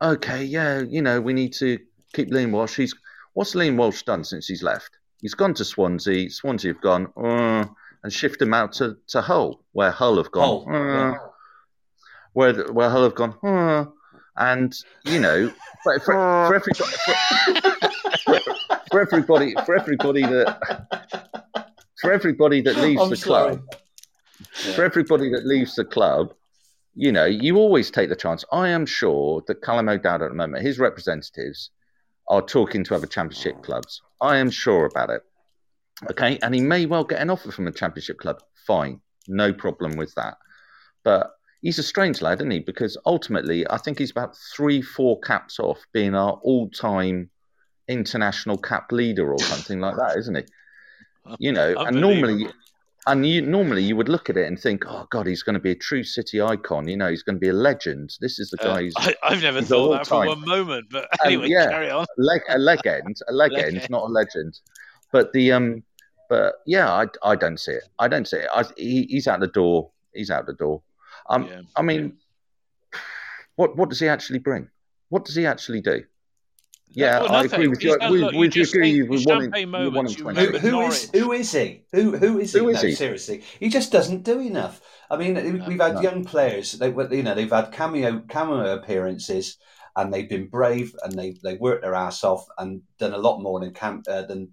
okay, yeah, you know, we need to keep Liam Walsh. He's what's Liam Walsh done since he's left? He's gone to Swansea. Swansea have gone uh, and shifted him out to, to Hull, where Hull have gone. Hull, uh. Where where Hull have gone, uh, and you know, for, for, for everybody, for, for everybody, for everybody that for everybody that leaves I'm the sorry. club, for everybody that leaves the club, you know, you always take the chance. I am sure that Callum O'Dowd at the moment, his representatives are talking to other championship clubs. I am sure about it. Okay, and he may well get an offer from a championship club. Fine, no problem with that. But he's a strange lad, isn't he? Because ultimately, I think he's about three, four caps off being our all-time international cap leader or something like that, isn't he? You know, and normally, and you normally you would look at it and think, oh God, he's going to be a true City icon. You know, he's going to be a legend. This is the guy. who's I, I've never he's thought that for time. one moment, but Um, anyway, yeah. carry on. leg, a legend, a legend, Legend. not a legend. But the um, but yeah, I, I don't see it. I don't see it. I, he, he's out the door. He's out the door. Um, Yeah. I mean, what what does he actually bring? What does he actually do? Yeah, Well, I agree with you. He's We, look, we just agree. think We his want him. champagne We want moments, him you 20. Who, who is who is he? Who who is he? Who is no, he? seriously, he just doesn't do enough. I mean, we've had no. young players. They, you know, they've had cameo cameo appearances, and they've been brave, and they they worked their ass off, and done a lot more than Cam, uh, than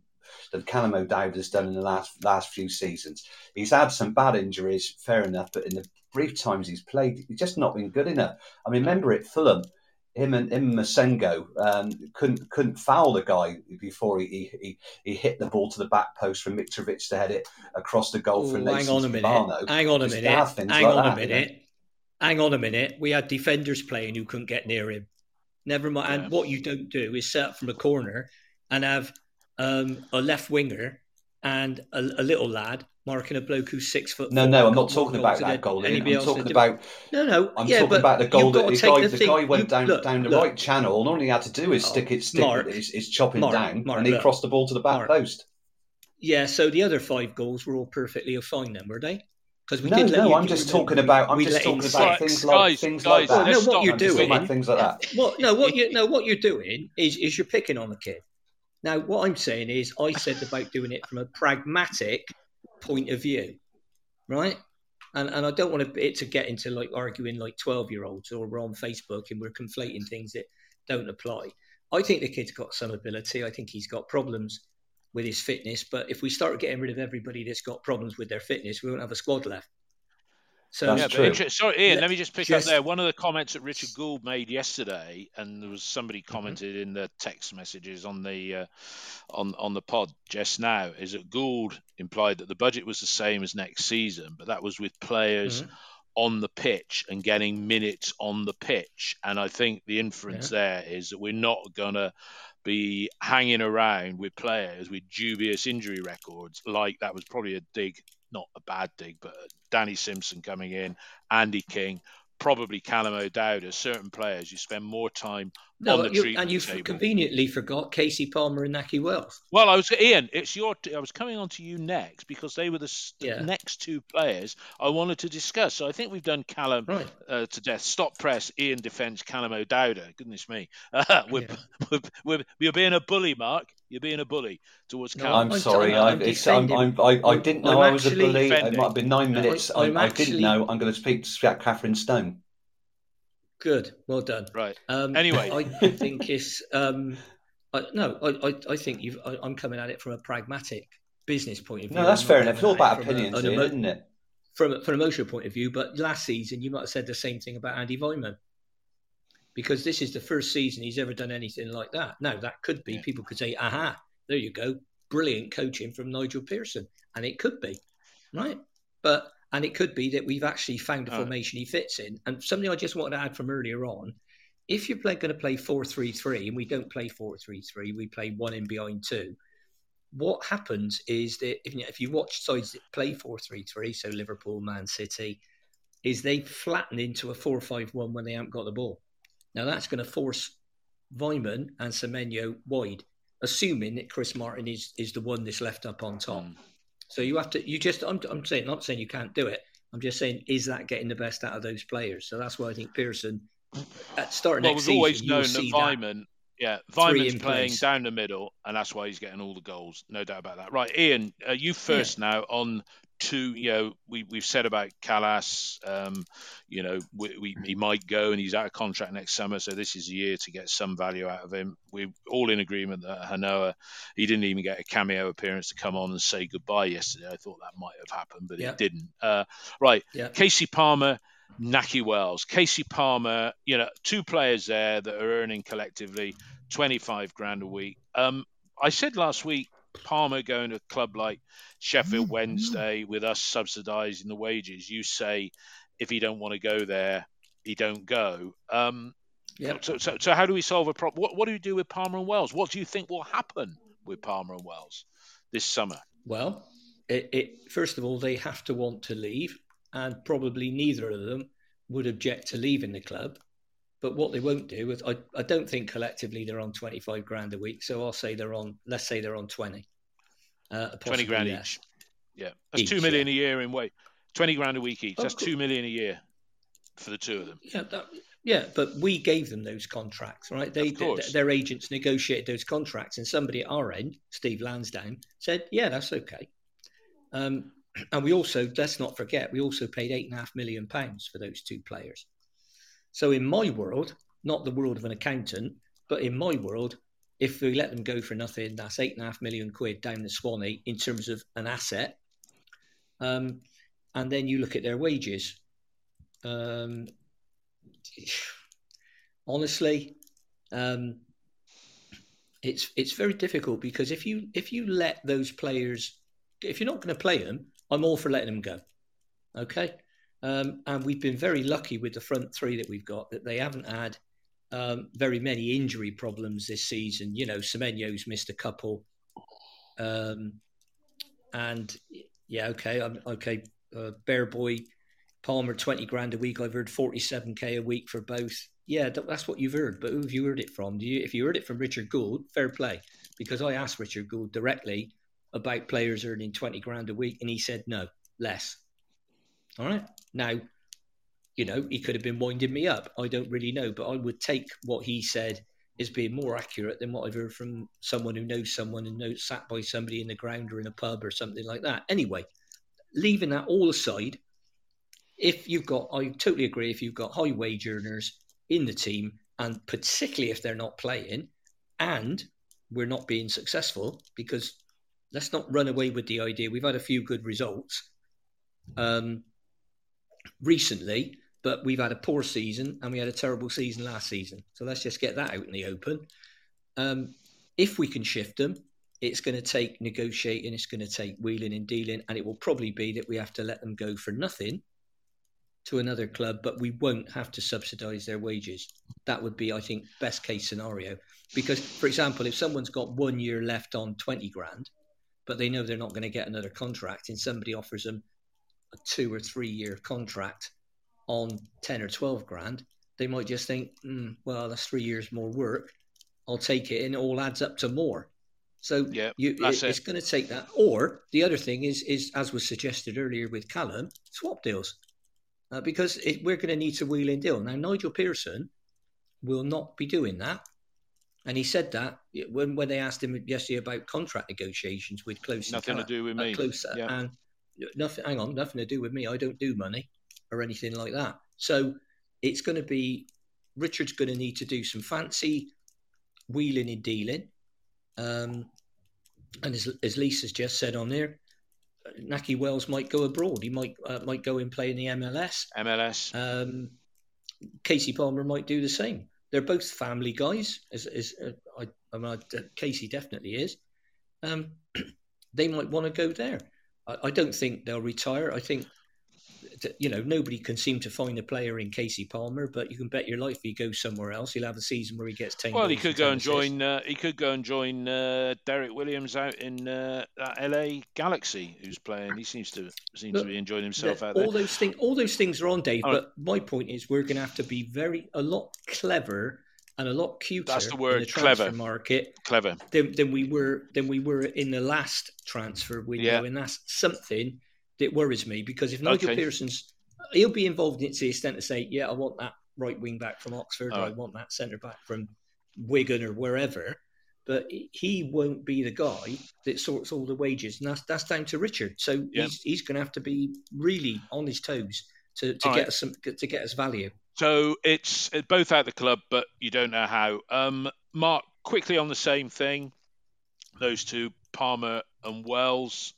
than Callum O'Dowd has done in the last last few seasons. He's had some bad injuries, fair enough, but in the brief times he's played, he's just not been good enough. I mean, remember at Fulham, him and him and Massengo um, couldn't couldn't foul the guy before he, he he hit the ball to the back post for Mitrovic to head it across the goal for Nathan hang on a minute. Fabano. Hang on a Just minute. Hang like on that, a you know. minute. Hang on a minute. We had defenders playing who couldn't get near him. Never mind. Yeah. And what you don't do is set up from a corner and have um, a left winger and a, a little lad marking a bloke who's six foot. No, no, I'm not talking about that goal. Ian. anybody I'm talking about No, no. I'm yeah, talking about the goal you've that got the guy, the the thing- guy went you- down look, down the look. right channel, and all he had to do is Oh, stick it, stick Mark. it, is, is chopping Mark, down, Mark, and he look. crossed the ball to the back Mark. post. Yeah, so the other five goals were all perfectly fine then, were they? Because we No, did let no, I'm just talking about. I'm just talking about things like things like that. No, what you're I'm just talking doing- things like that. What no, what you no, what you're doing is is you're picking on the kid. Now, what I'm saying is, I said about doing it from a pragmatic point of view, right? And and I don't want it to get into like arguing like twelve year olds or we're on Facebook and we're conflating things that don't apply. I think the kid's got some ability. I think he's got problems with his fitness, but if we start getting rid of everybody that's got problems with their fitness, we won't have a squad left. So yeah, but inter- sorry, Ian. Let- let me just pick just- up there. One of the comments that Richard Gould made yesterday, and there was somebody Mm-hmm. commented in the text messages on the uh, on on the pod just now, is that Gould implied that the budget was the same as next season, but that was with players Mhm. on the pitch and getting minutes on the pitch. And I think the inference there is that we're not gonna be hanging around with players with dubious injury records like that was probably a dig not a bad dig but Danny Simpson coming in Andy King probably Callum O'Dowda, certain players, you spend more time no, on the treatment and you table. conveniently forgot Casey Palmer and Nakhi Wells. Well, I was Ian. It's your. I was coming on to you next because they were the, Yeah. next two players I wanted to discuss. So I think we've done Callum Right. uh, to death. Stop press. Ian defence. Callum O'Dowda. Goodness me. Uh, we're, Yeah. we're, we're, you're being a bully, Mark. You're being a bully towards No, Callum. I'm I'm sorry. sorry, I, I'm it's, I'm, I'm, I, I didn't know I'm I was a actually bully. It might have been nine minutes. I'm I, I actually- didn't know. I'm going to speak to Catherine Stone. Good, well done. right. Um, Anyway. I think it's um, I, no. I, I, I think you've. I, I'm coming at it from a pragmatic business point of view. No, that's I'm fair enough. It's all about it from a- opinions, an Ian, emo- isn't it? from a- from an emotional point of view. But last season, you might have said the same thing about Andy Weimann, because this is the first season he's ever done anything like that. Now that could be Yeah. people could say, "Aha, there you go, brilliant coaching from Nigel Pearson," and it could be, right? But and it could be that we've actually found a formation he fits in. And something I just wanted to add from earlier on: if you're play, going to play four three three, and we don't play four three three, we play one in behind two. What happens is that if, if you watch sides that play four three three, so Liverpool, Man City, is they flatten into a four five one when they haven't got the ball. Now that's going to force Weimann and Semenyo wide, assuming that Chris Martin is is the one that's left up on top. Mm. So you have to, you just, I'm, I'm saying, not saying you can't do it. I'm just saying, is that getting the best out of those players? So that's why I think Pearson, at starting Well, next we've always season, known that Weimann, yeah, Weimann's playing place. down the middle, and that's why he's getting all the goals. No doubt about that. Right, Ian, uh, you first now on two. You know, we we've said about Kalas. Um, you know, we, we, he might go, and he's out of contract next summer, so this is a year to get some value out of him. We're all in agreement that Han-Noah, he didn't even get a cameo appearance to come on and say goodbye yesterday. I thought that might have happened, but Yeah. it didn't. Uh, right, Yeah. Casey Palmer. Nakhi Wells, Casey Palmer, you know, two players there that are earning collectively 25 grand a week. Um, I said last week, Palmer going to a club like Sheffield Wednesday with us subsidising the wages. You say if he don't want to go there, he don't go. Um, Yeah. so, so, so how do we solve a problem? What, what do we do with Palmer and Wells? What do you think will happen with Palmer and Wells this summer? Well, it, it, first of all, they have to want to leave, and probably neither of them would object to leaving the club. But what they won't do is, I, I don't think collectively they're on 25 grand a week. So I'll say they're on, let's say they're on 20. Uh, 20 grand less. each. Yeah, that's Each, two million a year in wage. 20 grand a week each. That's course. two million a year for the two of them. Yeah, that, yeah, but we gave them those contracts, right? They, Of course. th- their agents negotiated those contracts, and somebody at our end, Steve Lansdown, said, "Yeah, that's okay." Um, and we also, let's not forget, we also paid eight and a half million pounds for those two players. So in my world, not the world of an accountant, but in my world, if we let them go for nothing, that's eight and a half million quid down the Swanee in terms of an asset. Um, and then you look at their wages. Um, honestly, um, it's it's very difficult because if you if you let those players, if you're not going to play them, I'm all for letting them go. Okay, um, and we've been very lucky with the front three that we've got that they haven't had um, very many injury problems this season. You know, Semenyo's missed a couple, um, and yeah, okay, I'm okay. Uh, Bear Boy, Palmer, twenty grand a week. I've heard forty-seven k a week for both. Yeah, that's what you've heard. But who have you heard it from? Do you? If you heard it from Richard Gould, fair play, because I asked Richard Gould directly about players earning twenty grand a week, and he said no, less. All right, now you know, he could have been winding me up. I don't really know, but I would take what he said as being more accurate than what I've heard from someone who knows someone and knows sat by somebody in the ground or in a pub or something like that. Anyway, leaving that all aside, if you've got, I totally agree, if you've got high wage earners in the team, and particularly if they're not playing, and we're not being successful, because let's not run away with the idea. We've had a few good results. Um, recently, but we've had a poor season and we had a terrible season last season. So let's just get that out in the open. Um, if we can shift them, it's going to take negotiating, it's going to take wheeling and dealing, and it will probably be that we have to let them go for nothing to another club, but we won't have to subsidise their wages. That would be, I think, best case scenario. Because, for example, if someone's got one year left on 20 grand, but they know they're not going to get another contract, and somebody offers them a two or three year contract on 10 or 12 grand, they might just think, mm, well, that's three years more work. I'll take it, and it all adds up to more. So Yeah, you, it, it's going to take that. Or the other thing is, is as was suggested earlier with Callum, swap deals, uh, because it, we're going to need to wheel in deal. Now Nigel Pearson will not be doing that, and he said that when when they asked him yesterday about contract negotiations with Klose. Nothing to do with me. Closer Yeah. and nothing. Hang on, nothing to do with me. I don't do money or anything like that. So it's going to be Richard's going to need to do some fancy wheeling and dealing. Um, and as, as Lisa's just said on there, Nakhi Wells might go abroad. He might uh, might go and play in the MLS. MLS. Um, Casey Palmer might do the same. They're both family guys, as, as uh, I, I mean, I- Casey definitely is. Um, they might want to go there. I, I don't think they'll retire. I think, that, you know, nobody can seem to find a player in Casey Palmer, but you can bet your life he goes somewhere else. He'll have a season where he gets ten. Well, he could go and join. Uh, he could go and join uh, Derrick Williams out in uh, that LA Galaxy, who's playing. He seems to seems to be enjoying himself that- out there. all those things, all those things are on Dave. Right. But my point is, we're going to have to be very a lot clever and a lot cuter. That's the in word, the transfer clever. market Clever. than, than we were than we were in the last transfer window, Yeah. and that's something that worries me because if Nigel Okay. Pearson's, he'll be involved in it to the extent to say, yeah, I want that right wing back from Oxford, or I want that centre back from Wigan or wherever. But he won't be the guy that sorts all the wages, and that's that's down to Richard. So Yeah. he's he's going to have to be really on his toes to, to All get right. us some to get us value. So it's it's both out the club, but you don't know how. Um, Mark, quickly on the same thing. Those two, Palmer and Wells.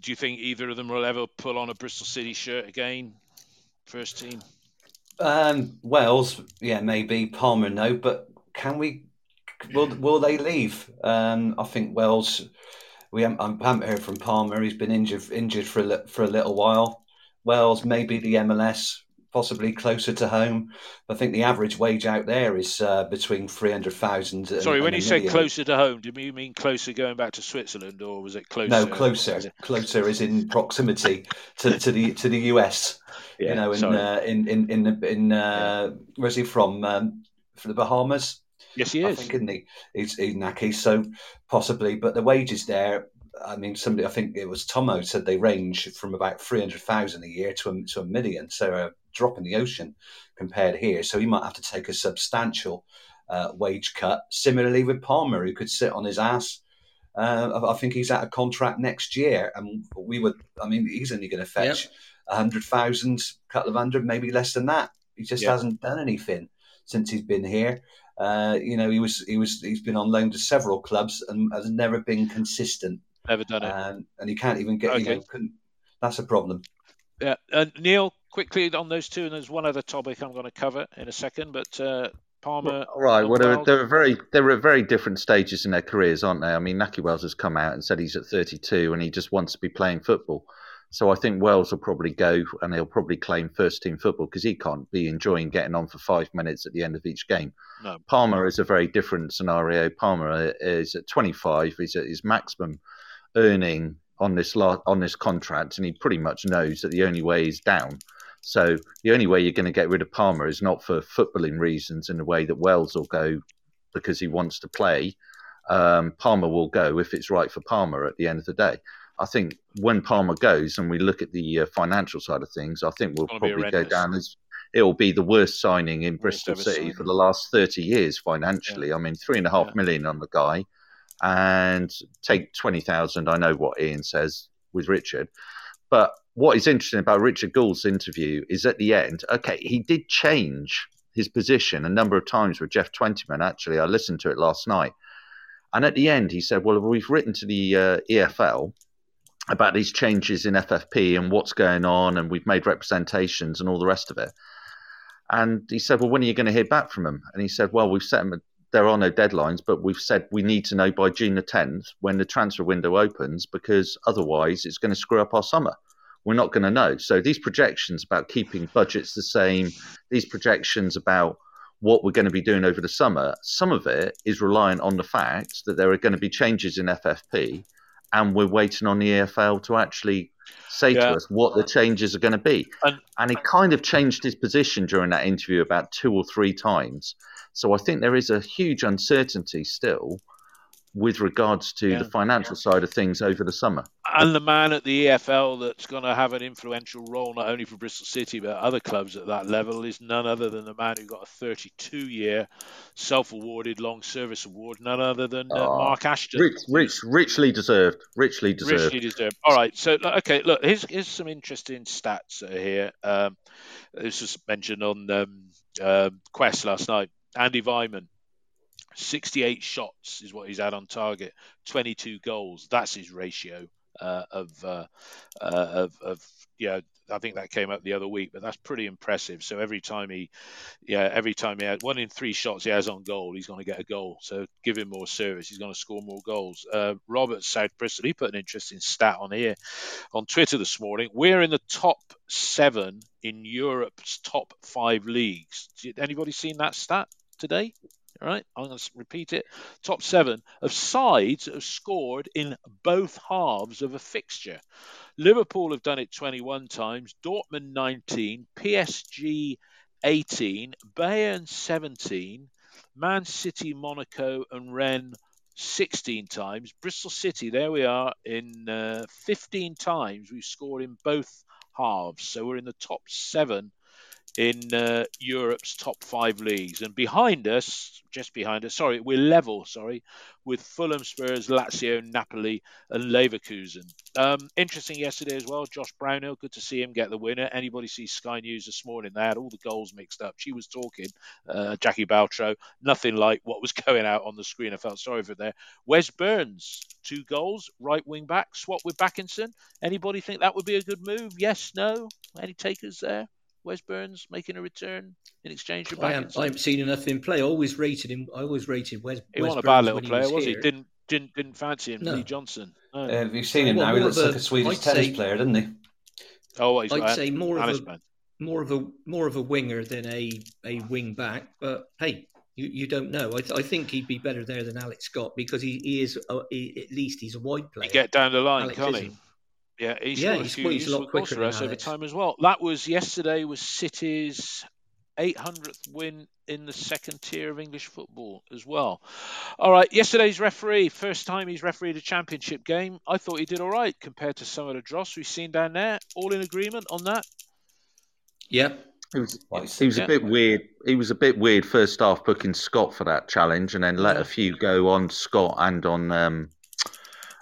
Do you think either of them will ever pull on a Bristol City shirt again? First team. Um, Wells, yeah, maybe Palmer, no, but can we? Will will they leave? Um, I think Wells. We haven't, I haven't heard from Palmer. He's been injured injured for a, for a little while. Wells, maybe the MLS, possibly closer to home. I think the average wage out there is uh, between three hundred thousand. Sorry, when you said closer to home, did you mean closer going back to Switzerland, or was it closer? no, closer. Closer is in proximity to, to the to the US. Yeah, you know, in uh, in in in in uh, where's he from? Um, from the Bahamas. yes, he is. I think, isn't he? He's, he's Nakhi, so possibly. But the wages there, I mean, somebody, I think it was Tomo said they range from about 300,000 a year to a, to a million. So a drop in the ocean compared here. So he might have to take a substantial uh, wage cut. Similarly with Palmer, who could sit on his ass. Uh, I think he's out of contract next year. And we would, I mean, he's only going to fetch a hundred thousand, couple of hundred, maybe less than that. He just hasn't done anything since he's been here. Uh, you know, he was he was he's been on loan to several clubs and has never been consistent. Never done it. And and he can't even get. You Okay. know, that's a problem. Yeah, uh, Neil, quickly on those two, and there's one other topic I'm going to cover in a second. But uh, Palmer, All right. Well, they're, they're very they're at very different stages in their careers, aren't they? I mean, Nakhi Wells has come out and said he's at 32 and he just wants to be playing football. So I think Wells will probably go and he'll probably claim first team football because he can't be enjoying getting on for five minutes at the end of each game. No. Palmer is a very different scenario. Palmer is at 25. He's at his maximum earning on this on this contract, and he pretty much knows that the only way is down. So the only way you're going to get rid of Palmer is not for footballing reasons in the way that Wells will go because he wants to play. Um, Palmer will go if it's right for Palmer at the end of the day. I think when Palmer goes and we look at the uh, financial side of things, I think we'll It's gonna be probably go down as it'll be the worst signing in Bristol City for the last 30 years financially. I mean, three and a half Yeah. million on the guy and take 20,000. I know what Ian says with Richard. But what is interesting about Richard Gould's interview is at the end, okay, he did change his position a number of times with Geoff Twentyman. Actually, I listened to it last night. And at the end, he said, Well, we've written to the uh, EFL about these changes in FFP and what's going on, and we've made representations and all the rest of it. And he said, Well, when are you going to hear back from them? And he said, Well, we've set them, there are no deadlines, but we've said we need to know by June the 10th when the transfer window opens because otherwise it's going to screw up our summer. We're not going to know. So these projections about keeping budgets the same, these projections about what we're going to be doing over the summer, some of it is reliant on the fact that there are going to be changes in FFP and we're waiting on the EFL to actually say Yeah. to us what the changes are going to be. And- And he kind of changed his position during that interview about two or three times. So I think there is a huge uncertainty still with regards to Yeah. the financial side of things over the summer. and the man at the EFL that's going to have an influential role not only for Bristol City but other clubs at that level is none other than the man who got a 32-year self-awarded long service award, none other than uh, Oh, Mark Ashton. Rich, rich, richly deserved. Richly deserved. Richly deserved. All right. So, okay, look, here's, here's some interesting stats here. Um, this was mentioned on um, um Quest last night. Andy Weimann, 68 shots is what he's had on target, 22 goals. That's his ratio uh, of, uh, uh, of, of, yeah, I think that came up the other week, but that's pretty impressive. So every time he, yeah, every time he had one in three shots he has on goal, he's going to get a goal. So give him more service, he's going to score more goals. Uh, Robert South Bristol, he put an interesting stat on here on Twitter this morning. We're in the top seven in Europe's top five leagues. Did anybody seen that stat today? All right, I'm going to repeat it. Top seven of sides that have scored in both halves of a fixture. Liverpool have done it 21 times, Dortmund 19, PSG 18, Bayern 17, Man City, Monaco, and Rennes 16 times. Bristol City, there we are, in uh, 15 times we've scored in both halves. So we're in the top seven in uh, Europe's top five leagues. And behind us, just behind us, sorry, we're level, sorry, with Fulham, Spurs, Lazio, Napoli, and Leverkusen. Um, interesting yesterday as well, Josh Brownhill, good to see him get the winner. Anybody see Sky News this morning? They had all the goals mixed up. She was talking, uh, Jacquie Beltrao, nothing like what was going out on the screen. I felt sorry for there. Wes Burns, two goals, right wing back, swap with Bakinson. Anybody think that would be a good move? Yes, no? Any takers there? Wes Burns making a return in exchange for I haven't, I haven't seen enough in play. I always rated him. I always rated Wes. He Wes wasn't a Burns bad little when player, was he? Didn't didn't didn't fancy him, No. Lee Johnson. No. Uh, have you seen him Well, now? He looks a- like a Swedish I'd tennis say- player, doesn't he? oh, he's I'd got say more of a man. more of a more of a winger than a a wing back. But hey, you, you don't know. I, th- I think he'd be better there than Alex Scott because he, he is uh, he, at least he's a wide player. He get down the line, Alex can't he? Isn't. Yeah, he Yeah, scored a he's- few well, he's a lot quicker than us over time as well. That was yesterday was City's 800th win in the second tier of English football as well. All right, yesterday's referee, first time he's refereed a championship game. I thought he did all right compared to some of the dross we've seen down there. All in agreement on that? Yeah, He was, Like, he was yeah. a bit weird. He was a bit weird first half booking Scott for that challenge, and then let Yeah. a few go on Scott and on um,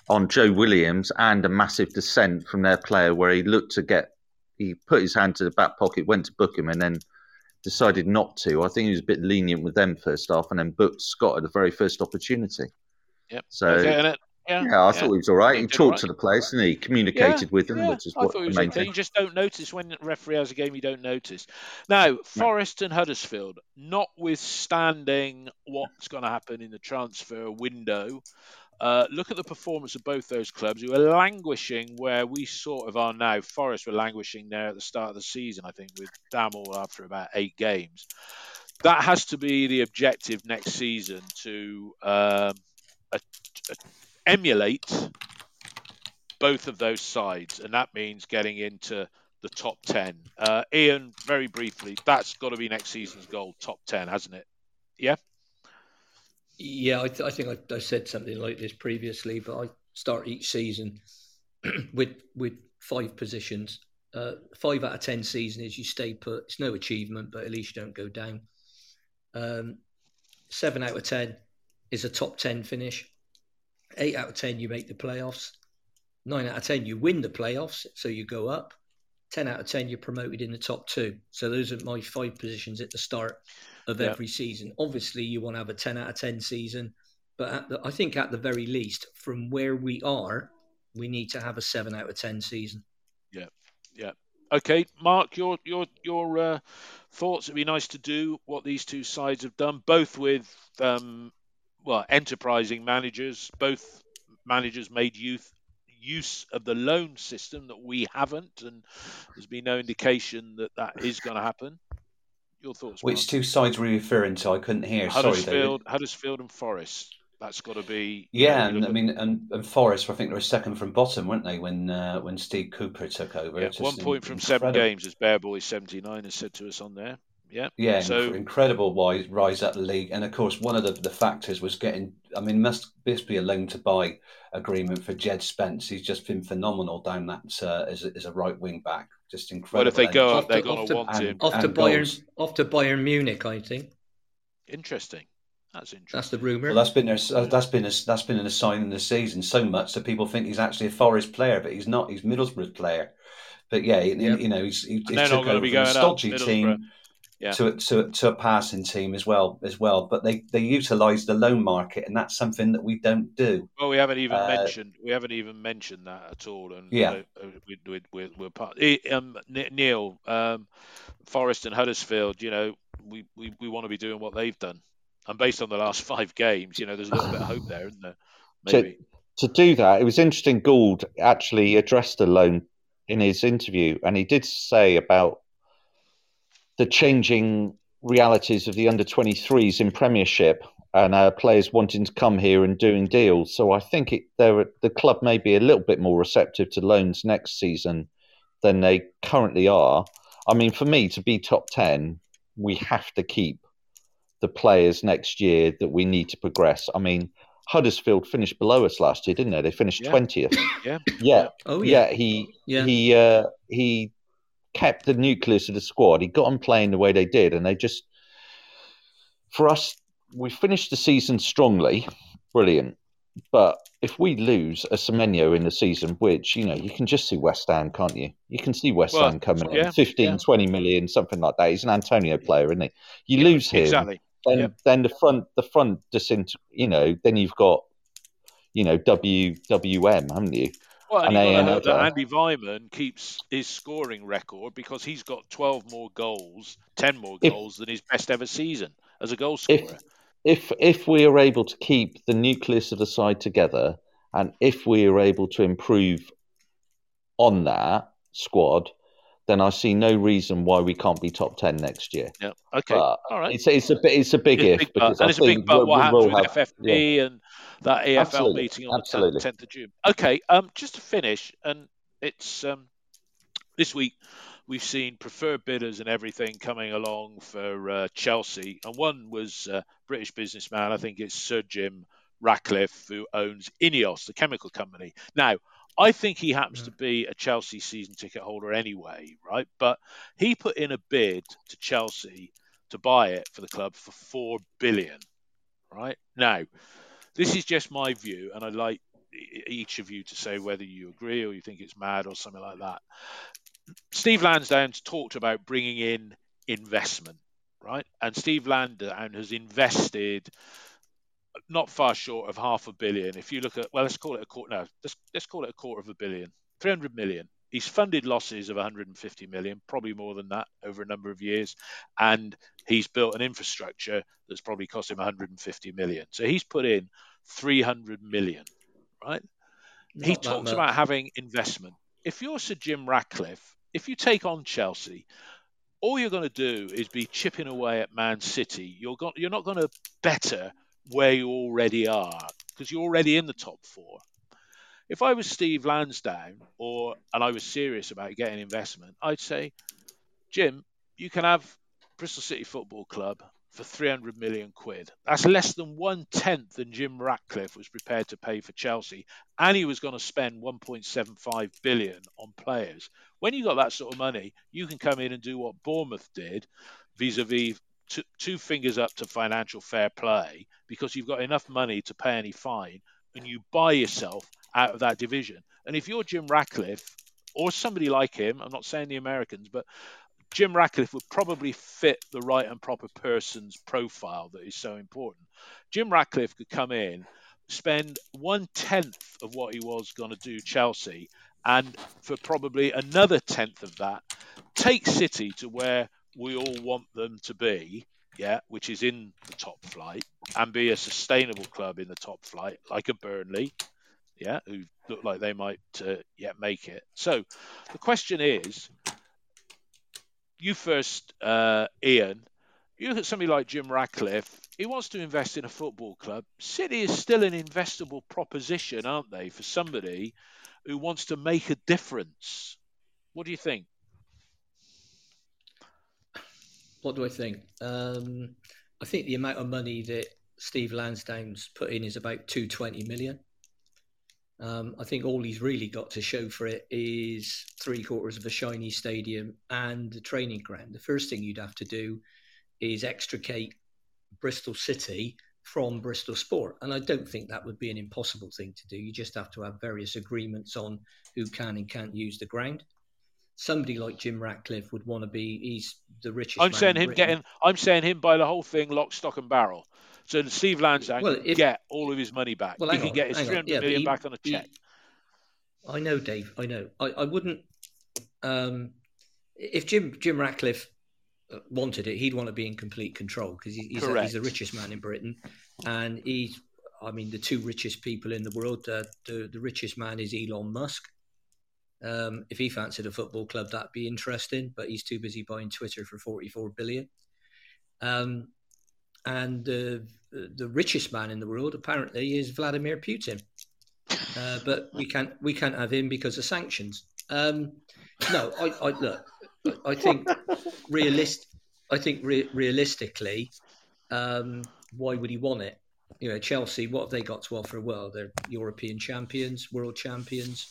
on Joe Williams, and a massive descent from their player where he looked to get. He put his hand to the back pocket, went to book him, and then decided not to. I think he was a bit lenient with them first half, and then booked Scott at the very first opportunity. Yep. So okay, yeah, yeah, I thought he was all right. He He talked right. to the players, didn't he? Communicated with them, Yeah, which is I what thought the main okay. You just don't notice when the referee has a game. You don't notice. Now, Forest and Huddersfield, notwithstanding what's going to happen in the transfer window, uh, look at the performance of both those clubs who are languishing where we sort of are now. Forest were languishing there at the start of the season, I think, with Damel after about eight games. That has to be the objective next season to um, a- a- emulate both of those sides, and that means getting into the top 10. Uh, Ian, very briefly, that's got to be next season's goal, top 10, hasn't it? Yeah? Yeah. I, th- I think I, I said something like this previously, but I start each season with with five positions. Uh, five out of ten season is you stay put. It's no achievement, but at least you don't go down. Um, seven out of ten is a top ten finish. Eight out of ten you make the playoffs. Nine out of ten you win the playoffs, so you go up. Ten out of ten you're promoted in the top two. So those are my five positions at the start of Yeah. every season. Obviously, you want to have a ten out of ten season, but at the, I think at the very least, from where we are, we need to have a seven out of ten season. Yeah, yeah. Okay, Mark, your your your uh, thoughts. It'd be nice to do what these two sides have done, both with um, well enterprising managers. Both managers made youth use of the loan system that we haven't, and there's been no indication that that is going to happen. Your thoughts, Mark? Which two sides were you referring to? I couldn't hear. Sorry, David. Huddersfield, Huddersfield, and Forest. That's got to be. Yeah, and I mean, and, and Forest, I think they were second from bottom, weren't they, when uh, when Steve Cooper took over? Yeah, one point from seven games, as Bear Boy seventy nine has said to us on there. Yeah, yeah, so incredible wise, rise up the league, and of course one of the, the factors was getting. I mean, must this be a loan to buy agreement for Jed Spence? He's just been phenomenal down that uh, as, a, as a right wing back, just incredible. But if they go up, they're going to want him off to Bayern, off to Bayern Munich, I think. Interesting. That's interesting. That's the rumor. Well, that's been a, that's been a, that's been a sign in the season so much that people think he's actually a Forest player, but he's not. He's Middlesbrough's player. But yeah, yep. you know, he's, he, he took over from a stodgy team yeah. to, to to a passing team as well as well. But they they utilise the loan market, and that's something that we don't do. Well, we haven't even uh, mentioned we haven't even mentioned that at all. And yeah, uh, we, we, we're, we're part. Um, Neil, um, Forest and Huddersfield. You know, we, we, we want to be doing what they've done, and based on the last five games, you know, there's a little bit of hope there, isn't there? Maybe. To, to do that, it was interesting. Gould actually addressed the loan in his interview, and he did say about the changing realities of the under 23s in Premiership and uh, players wanting to come here and doing deals. So I think it, the club may be a little bit more receptive to loans next season than they currently are. I mean, for me to be top 10, we have to keep the players next year that we need to progress. I mean, Huddersfield finished below us last year, didn't they? They finished twentieth. Yeah. yeah. Yeah. Oh yeah. yeah he yeah. he uh, he kept the nucleus of the squad. He got them playing the way they did, and they just for us, we finished the season strongly, brilliant. But if we lose a Semenyo in the season, which, you know, you can just see West Ham, can't you? You can see West well, Ham coming yeah, in 15, yeah. 20 million, something like that. He's an Antonio player, isn't he? You yeah, lose him. Exactly. Then, yep. then the front, the front, disint- you know, then you've got, you know, WWM, haven't you? Well, and, and you that Andy Weimann keeps his scoring record because he's got 12 more goals, 10 more goals if, than his best ever season as a goal scorer. If, if if we are able to keep the nucleus of the side together, and if we are able to improve on that squad, then I see no reason why we can't be top ten next year. Yeah. Okay. But All right. It's, it's a it's a big it's if big because and I it's a big but. What happens with have, FFP yeah. and that EFL Absolutely. meeting on Absolutely. the tenth of June? Okay. Um, just to finish, and it's um, this week we've seen preferred bidders and everything coming along for uh, Chelsea, and one was uh, British businessman. I think it's Sir Jim Ratcliffe, who owns Ineos, the chemical company. Now, I think he happens to be a Chelsea season ticket holder anyway, right? But he put in a bid to Chelsea to buy it for the club for four billion, right? Now, this is just my view, and I'd like each of you to say whether you agree or you think it's mad or something like that. Steve Lansdown's talked about bringing in investment, right? And Steve Lansdown has invested not far short of half a billion. If you look at, well, let's call it a quarter. No, let's let's call it a quarter of a billion, 300 million. He's funded losses of 150 million, probably more than that over a number of years, and he's built an infrastructure that's probably cost him 150 million. So he's put in 300 million, right? Not he talks much. about having investment. If you're Sir Jim Ratcliffe, if you take on Chelsea, all you're going to do is be chipping away at Man City. You're, go- you're not going to better where you already are because you're already in the top four. If I was Steve Lansdown or and I was serious about getting investment, I'd say, Jim, you can have Bristol City Football Club for 300 million quid. That's less than one tenth than Jim Ratcliffe was prepared to pay for Chelsea, and he was going to spend 1.75 billion on players. When you got that sort of money, you can come in and do what Bournemouth did, vis-a-vis two, two fingers up to financial fair play, because you've got enough money to pay any fine, and you buy yourself out of that division. And if you're Jim Ratcliffe or somebody like him, I'm not saying the Americans, but Jim Ratcliffe would probably fit the right and proper person's profile that is so important. Jim Ratcliffe could come in, spend one tenth of what he was going to do Chelsea, and for probably another tenth of that, take City to where we all want them to be, yeah, which is in the top flight, and be a sustainable club in the top flight, like a Burnley, yeah, who look like they might uh, yeah make it. So the question is, you first, uh, Ian. You look at somebody like Jim Ratcliffe. he wants to invest in a football club. City is still an investable proposition, aren't they, for somebody who wants to make a difference? What do you think? What do I think? Um, I think the amount of money that Steve Lansdown's put in is about 220 million. Um, I think all he's really got to show for it is three quarters of a shiny stadium and the training ground. The first thing you'd have to do is extricate Bristol City from Bristol Sport. And I don't think that would be an impossible thing to do. You just have to have various agreements on who can and can't use the ground. Somebody like Jim Ratcliffe would want to be. He's the richest. I'm saying him getting. I'm saying him buy the whole thing, lock, stock, and barrel. So Steve Lansdown well, if, get all of his money back. Well, he can on, get his 300 yeah, million he, back on a check. I know, Dave. I know. I, I wouldn't. Um, if Jim Jim Ratcliffe uh, wanted it, he'd want to be in complete control because he, he's, a, he's, the richest man in Britain, and he's. I mean, the two richest people in the world. Uh, the the richest man is Elon Musk. Um, if he fancied a football club, that'd be interesting. But he's too busy buying Twitter for forty-four billion. Um, and the richest man in the world apparently is Vladimir Putin. Uh, but we can't we can't have him because of sanctions. Um, no, I, I, look. I think realist. I think re- realistically, um, why would he want it? You know, Chelsea. What have they got to offer? Well, they're European champions, world champions,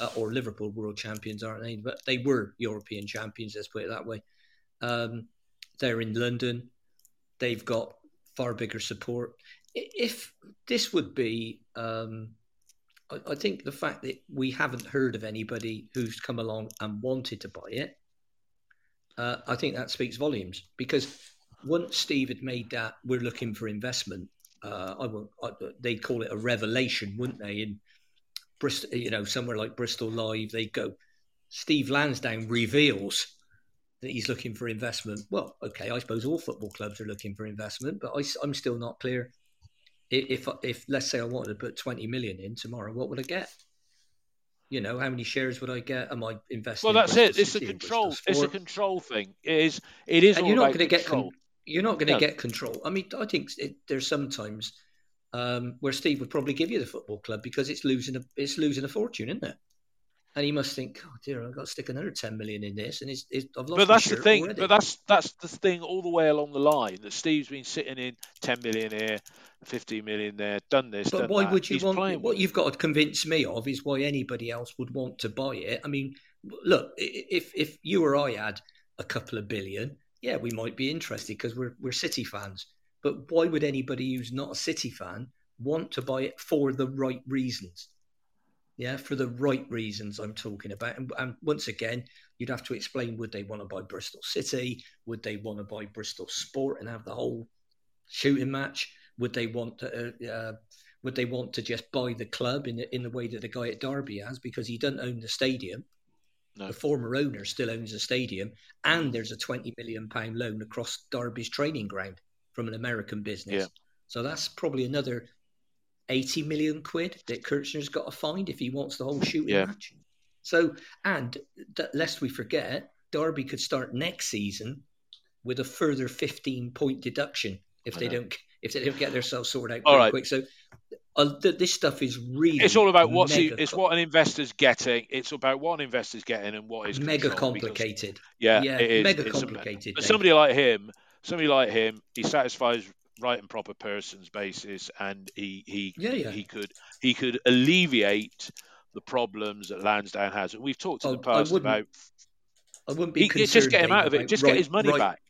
uh, or Liverpool world champions, aren't they? But they were European champions. Let's put it that way. Um, they're in London. They've got far bigger support. If this would be um, I, think the fact that we haven't heard of anybody who's come along and wanted to buy it, uh, I think that speaks volumes. Because once Steve had made that, we're looking for investment. Uh, I will. I, they'd call it a revelation, wouldn't they? In Bristol, you know, somewhere like Bristol Live, they go. Steve Lansdown reveals that he's looking for investment. Well, okay, I suppose all football clubs are looking for investment, but I, I'm still not clear if if let's say I wanted to put twenty million in tomorrow, what would I get? You know, how many shares would I get? Am I investing? Well, that's it. It's a control. It's a control thing. It is. It is. And you're not going to get. Con- you're not going to get control. I mean, I think it, there's sometimes um, where Steve would probably give you the football club because it's losing a it's losing a fortune, isn't it? And he must think, oh dear, I've got to stick another ten million in this, and it's, it's, I've lost. But that's the thing. Already. But that's that's the thing all the way along the line that Steve's been sitting in ten million here, fifteen million there, done this. But done why that. would you He's want what you've got to convince me of is why anybody else would want to buy it? I mean, look, if if you or I had a couple of billion, yeah, we might be interested because we're we're City fans. But why would anybody who's not a City fan want to buy it for the right reasons? Yeah, for the right reasons I'm talking about. And, and once again, you'd have to explain would they want to buy Bristol City? Would they want to buy Bristol Sport and have the whole shooting match? Would they want to? Uh, uh, would they want to just buy the club in the, in the way that the guy at Derby has because he doesn't own the stadium? No. The former owner still owns the stadium, and there's a twenty million pound loan across Derby's training ground from an American business. Yeah. So that's probably another eighty million quid that Kirchner's got to find if he wants the whole shooting yeah. match. So, and lest we forget, Derby could start next season with a further fifteen point deduction if they don't if they don't get themselves sorted out pretty quick. So uh, th- this stuff is really it's all about what's he, it's what an investor's getting. It's about what an investor's getting and what is mega complicated. Because, yeah, yeah, it is. mega it's complicated. but somebody like him, somebody like him, he satisfies right and proper person's basis, and he he yeah, yeah. he could he could alleviate the problems that Lansdown has. We've talked in the oh, past about. I wouldn't be he, just get him out of it. Just right, get his money right, back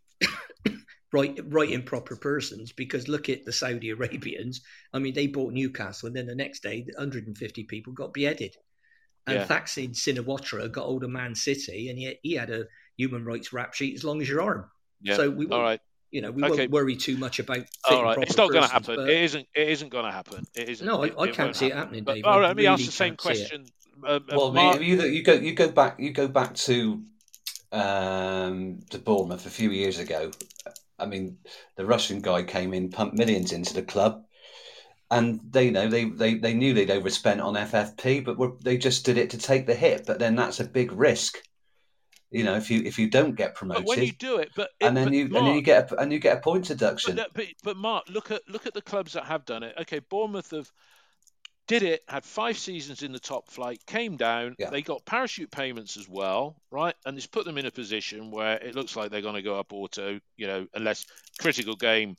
right right in proper persons because look at the Saudi Arabians. I mean, they bought Newcastle, and then the next day, 150 people got beheaded. And yeah. Thaksin Shinawatra got hold of Man City, and he, he had a human rights rap sheet as long as your arm. Yeah. So we all right. You know, we okay. won't worry too much about. All right, it's not going to happen. But... It isn't. It isn't going to happen. It isn't. No, I, I can't see it happening, Dave. all right, let me really ask the same question. Uh, well, Mark... you, you go you go back you go back to um, to Bournemouth a few years ago, I mean, the Russian guy came in, pumped millions into the club, and they you know they, they, they knew they'd overspent on FFP, but were, they just did it to take the hit. But then that's a big risk. You know, if you if you don't get promoted, but when you do it, but and then you Mark, and then you get a, and you get a point deduction. But, but, but Mark, look at look at the clubs that have done it. Okay, Bournemouth have did it, had five seasons in the top flight, came down. Yeah. They got parachute payments as well, right? And it's put them in a position where it looks like they're going to go up auto, you know, unless critical game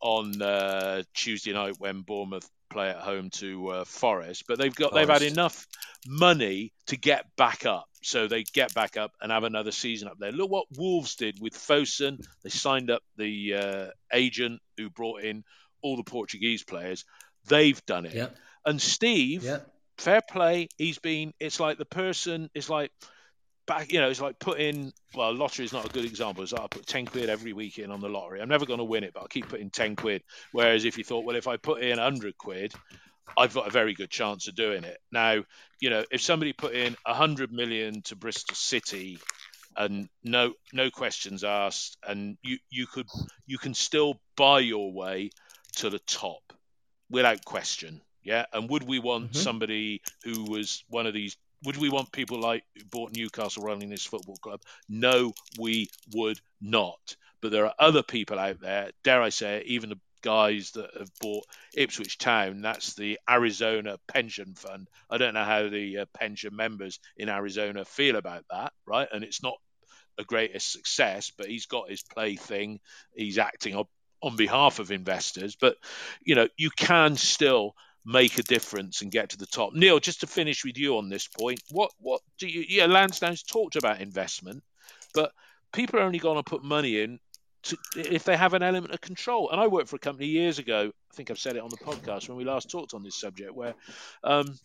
on uh, Tuesday night when Bournemouth play at home to uh, Forest. But they've got they've had enough money to get back up, so they get back up and have another season up there. Look what Wolves did with Fosun. They signed up the uh, agent who brought in all the Portuguese players. They've done it. Yeah, And Steve, yeah. fair play. He's been. It's like the person. It's like back. You know, it's like putting. Well, lottery is not a good example. It's like I put ten quid every week in on the lottery. I'm never going to win it, but I'll keep putting ten quid. Whereas if you thought, well, if I put in hundred quid, I've got a very good chance of doing it. Now, you know, if somebody put in a hundred million to Bristol City. And no, no questions asked, and you, you could you can still buy your way to the top without question. Yeah. And would we want Mhm. somebody who was one of these? Would we want people like who bought Newcastle running this football club? No, we would not. But there are other people out there, dare I say it, even the guys that have bought Ipswich Town, that's the Arizona Pension Fund. I don't know how the uh, pension members in Arizona feel about that, right? And it's not a greatest success, but he's got his plaything. He's acting on, on behalf of investors. But you know, you can still make a difference and get to the top. Neil, just to finish with you on this point, what what do you? Yeah, Lansdown's talked about investment, but people are only going to put money in to, if they have an element of control. And I worked for a company years ago. I think I've said it on the podcast when we last talked on this subject, where um,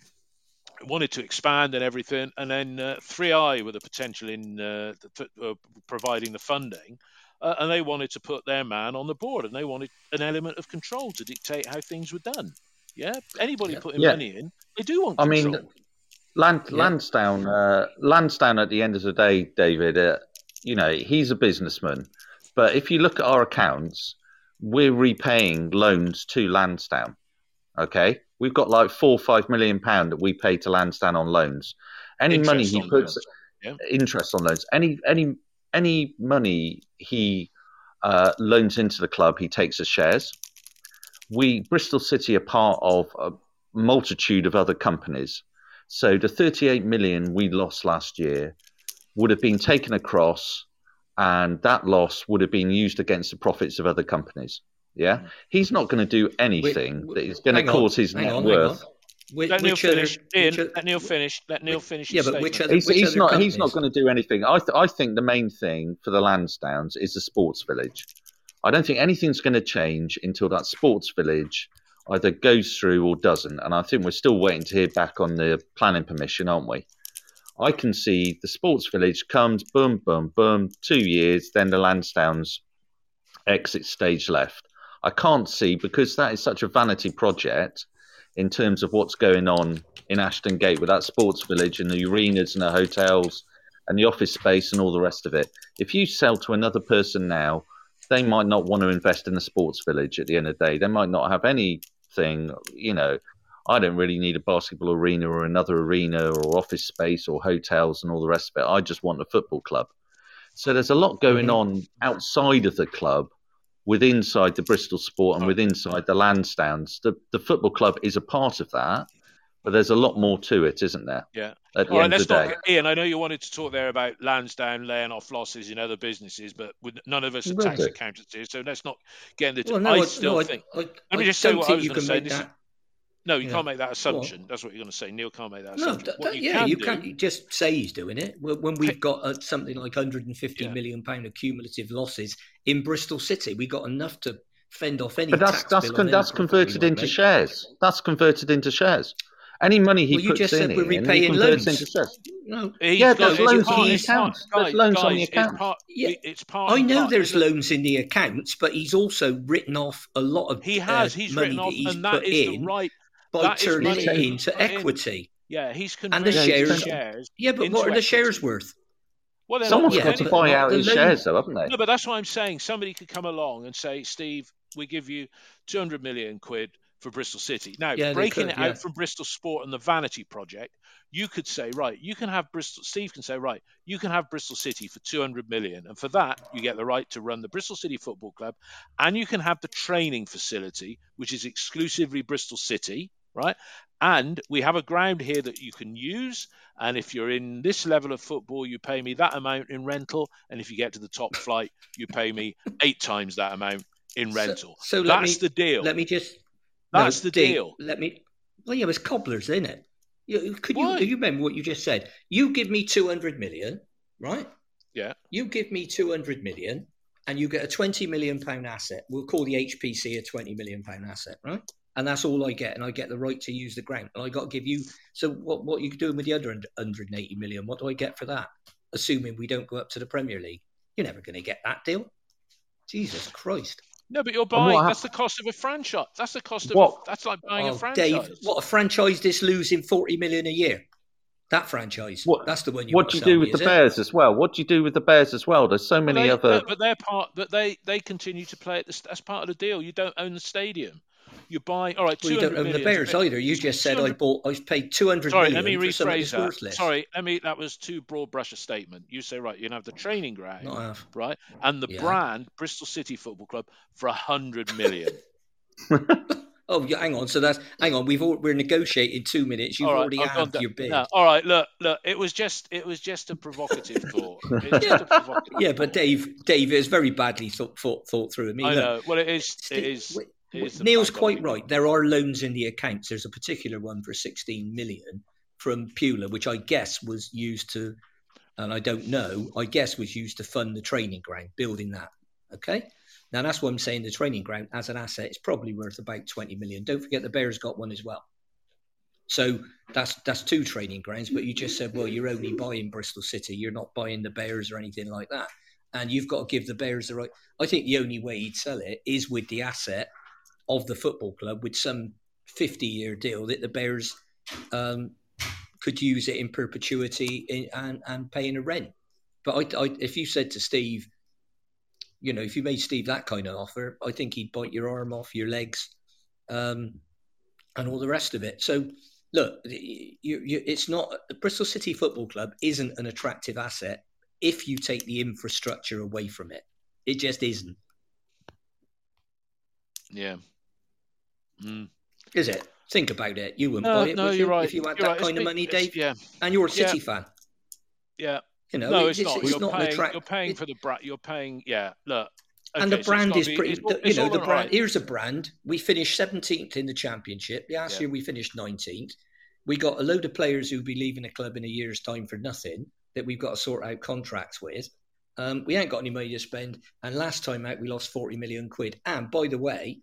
wanted to expand and everything, and then uh, 3i were the potential in uh, uh, providing the funding. Uh, and they wanted to put their man on the board, and they wanted an element of control to dictate how things were done. Yeah, anybody Yeah. putting Yeah. money in, they do want I control. mean, Land, Yeah. Lansdown, uh, Lansdown. At the end of the day, David, uh, you know he's a businessman. But if you look at our accounts, we're repaying loans to Lansdown. Okay, we've got like four or five million pound that we pay to Lansdown on loans. Any money he puts, yeah. interest on loans. Any any any money he uh, loans into the club, he takes as shares. We Bristol City are part of a multitude of other companies. So the 38 million we lost last year would have been taken across, and that loss would have been used against the profits of other companies. Yeah, he's not going to do anything Wait, that is going to hang on, cause his hang net on, worth. Which, let Neil which other- finish. Ian, which other- let Neil finish. Let Neil finish. Yeah, his but which statement. other- He's, which he's other not. He's not going to do anything. I, th- I think the main thing for the Lansdowns is the sports village. I don't think anything's going to change until that sports village either goes through or doesn't. And I think we're still waiting to hear back on the planning permission, aren't we? I can see the sports village comes, boom, boom, boom, two years, then the Lansdowns exit stage left. I can't see because that is such a vanity project in terms of what's going on in Ashton Gate with that sports village and the arenas and the hotels and the office space and all the rest of it. If you sell to another person now, they might not want to invest in the sports village at the end of the day. They might not have anything, you know. I don't really need a basketball arena or another arena or office space or hotels and all the rest of it. I just want a football club. So there's a lot going Mhm. on outside of the club, with inside the Bristol Sport and with inside the Lansdowns. The the football club is a part of that, but there's a lot more to it, isn't there? Yeah. At the All right, end of let's the day. not. Ian, I know you wanted to talk there about Lansdown laying off losses in other businesses, but with, none of us are tax accountants here, so let's not get into. Well, no, I I, still no, think. I, Let I me just say what I was gonna say. This that. No, you Yeah. can't make that assumption. That's what you're going to say. Neil can't make that No, assumption. th- what you yeah, can you do, can't just say he's doing it when when we've got uh, something like 150 Yeah. million pound of cumulative losses in Bristol City. We got enough to fend off any But that's tax that's bill con- on that's converted into make. shares. That's converted into shares. Any money he Well, you puts just in, said we're Ian, he repaying loans. into shares. No, He's Yeah, got- there's it's loans part- on the it's part- accounts. There's guys, loans on the guys, accounts. It's part, Yeah. it's part I know part. there's Look, loans in the accounts, but he's also written off a lot of He has. uh, he's money written that off, he's and that put is in the right. by turning it into put in. equity. Yeah, he's And converted the Yeah, shares. shares. Yeah, but what are the shares worth? Well, they're Someone's not yeah, got to worth buy out the his shares, though, haven't they? No, but that's what I'm saying. Somebody could come along and say, Steve, we give you 200 million quid for Bristol City. Now, Yeah, breaking could, it out yeah. from Bristol Sport and the Vanity Project, you could say, right, you can have Bristol. Steve can say, right, you can have Bristol City for 200 million, and for that, you get the right to run the Bristol City Football Club, and you can have the training facility, which is exclusively Bristol City, right? And we have a ground here that you can use. And if you're in this level of football, you pay me that amount in rental. And if you get to the top flight, you pay me eight times that amount in rental. so let That's me- the deal. Let me just. That's the Dave, deal. Let me. Well, yeah, it's cobblers, isn't it? You, could you, you remember what you just said? You give me 200 million, right? Yeah. You give me 200 million and you get a 20 million pound asset. We'll call the HPC a 20 million pound asset, right? And that's all I get. And I get the right to use the ground. And I got to give you. So, what, what are you doing with the other 180 million? What do I get for that? Assuming we don't go up to the Premier League. You're never going to get that deal. Jesus Christ. No, but you're buying. hap- That's the cost of a franchise. That's the cost of. What- A, that's like buying a Oh, franchise. Dave, what a franchise this losing 40 million a year. That franchise. What- That's the one you What do you do sell with the is it? Bears as well? What do you do with the Bears as well? There's so But many they, other. no, but they're part. But they they continue to play it. That's part of the deal. You don't own the stadium. You buy. All right. Well, you don't own the Bears either. You just said I bought. I paid 200 Sorry, let me rephrase that. worthless. Sorry, let me. That was too broad brush a statement. You say right. You can have the training ground, half. right, and the Yeah. brand Bristol City Football Club for a hundred million. Oh, yeah, hang on. So that's hang on. We've all, we're negotiating two minutes. You've right, already gone your bid. No, all right. Look, look. It was just. It was just a provocative thought. A provocative Yeah, but thought. Dave, Dave is very badly thought thought, thought through. I mean, I look, know. Well, it is. Steve- It is. Wait, it is the Neil's quite right. There are loans in the accounts. There's a particular one for 16 million from Pula, which I guess was used to, and I don't know, I guess was used to fund the training ground, building that. Okay. Now that's what I'm saying. The training ground as an asset is probably worth about 20 million. Don't forget the Bears got one as well. So that's that's two training grounds. But you just said, well, you're only buying Bristol City. You're not buying the Bears or anything like that. And you've got to give the Bears the right. I think the only way he'd sell it is with the asset of the football club with some 50 year deal that the Bears um, could use it in perpetuity in, and, and paying a rent. But I, I, if you said to Steve, you know, if you made Steve that kind of offer, I think he'd bite your arm off, your legs, um, and all the rest of it. So, look, you, you, it's not the Bristol City Football Club isn't an attractive asset if you take the infrastructure away from it. It just isn't, Yeah. Mm. is it? Think about it. You wouldn't No, buy it no, would you're right. if you had You're that right. It's kind of money, Dave, Yeah. and you're a City Yeah. fan. Yeah. You know, No, it's, it's, not. it's you're not paying. attract- you're paying for the brand. You're paying. Yeah. Look. and the so brand is be- pretty. it's you know, the brand. right. Here's a brand. We finished 17th in the championship. Last Yeah. year we finished 19th. We got a load of players who'll be leaving the club in a year's time for nothing that we've got to sort out contracts with. Um, we ain't got any money to spend. And last time out, we lost 40 million quid. And by the way,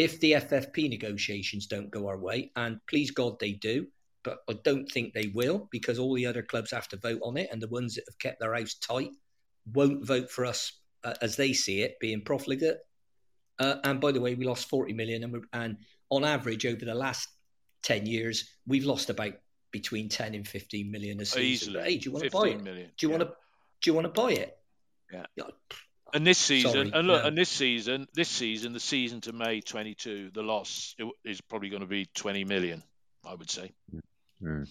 if the FFP negotiations don't go our way, and please God they do, but I don't think they will because all the other clubs have to vote on it, and the ones that have kept their house tight won't vote for us uh, as they see it, being profligate. Uh, and by the way, we lost 40 million, and, and on average over the last 10 years, we've lost about between 10 and 15 million a season. Easily. Hey, do you want to buy it? million, Do you yeah. want to? Do you want to buy it? Yeah. Yeah. And this season, Sorry, and look, no. and this season, this season, the season to May 22, the loss is probably going to be 20 million, I would say. Hmm.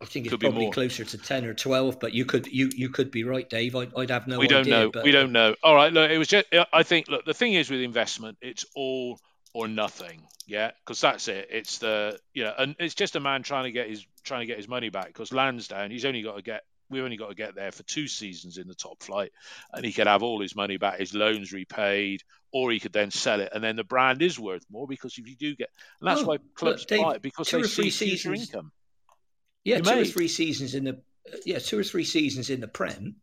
I think it's Could be probably more. closer to 10 or 12, but you could you you could be right, Dave. I, I'd have no idea. we don't idea. know. But We don't know. All right, look, it was just. I think. Look, the thing is with investment, it's all or nothing. Yeah, because that's it. It's the you know, and it's just a man trying to get his trying to get his money back. Because Lansdown, he's only got to get. We've only got to get there for two seasons in the top flight, and he could have all his money back, his loans repaid, or he could then sell it, and then the brand is worth more because if you do get, and that's Oh, why clubs Dave, buy it because they see future seasons- income. Yeah, You two or three seasons in the yeah, two or three seasons in the Prem.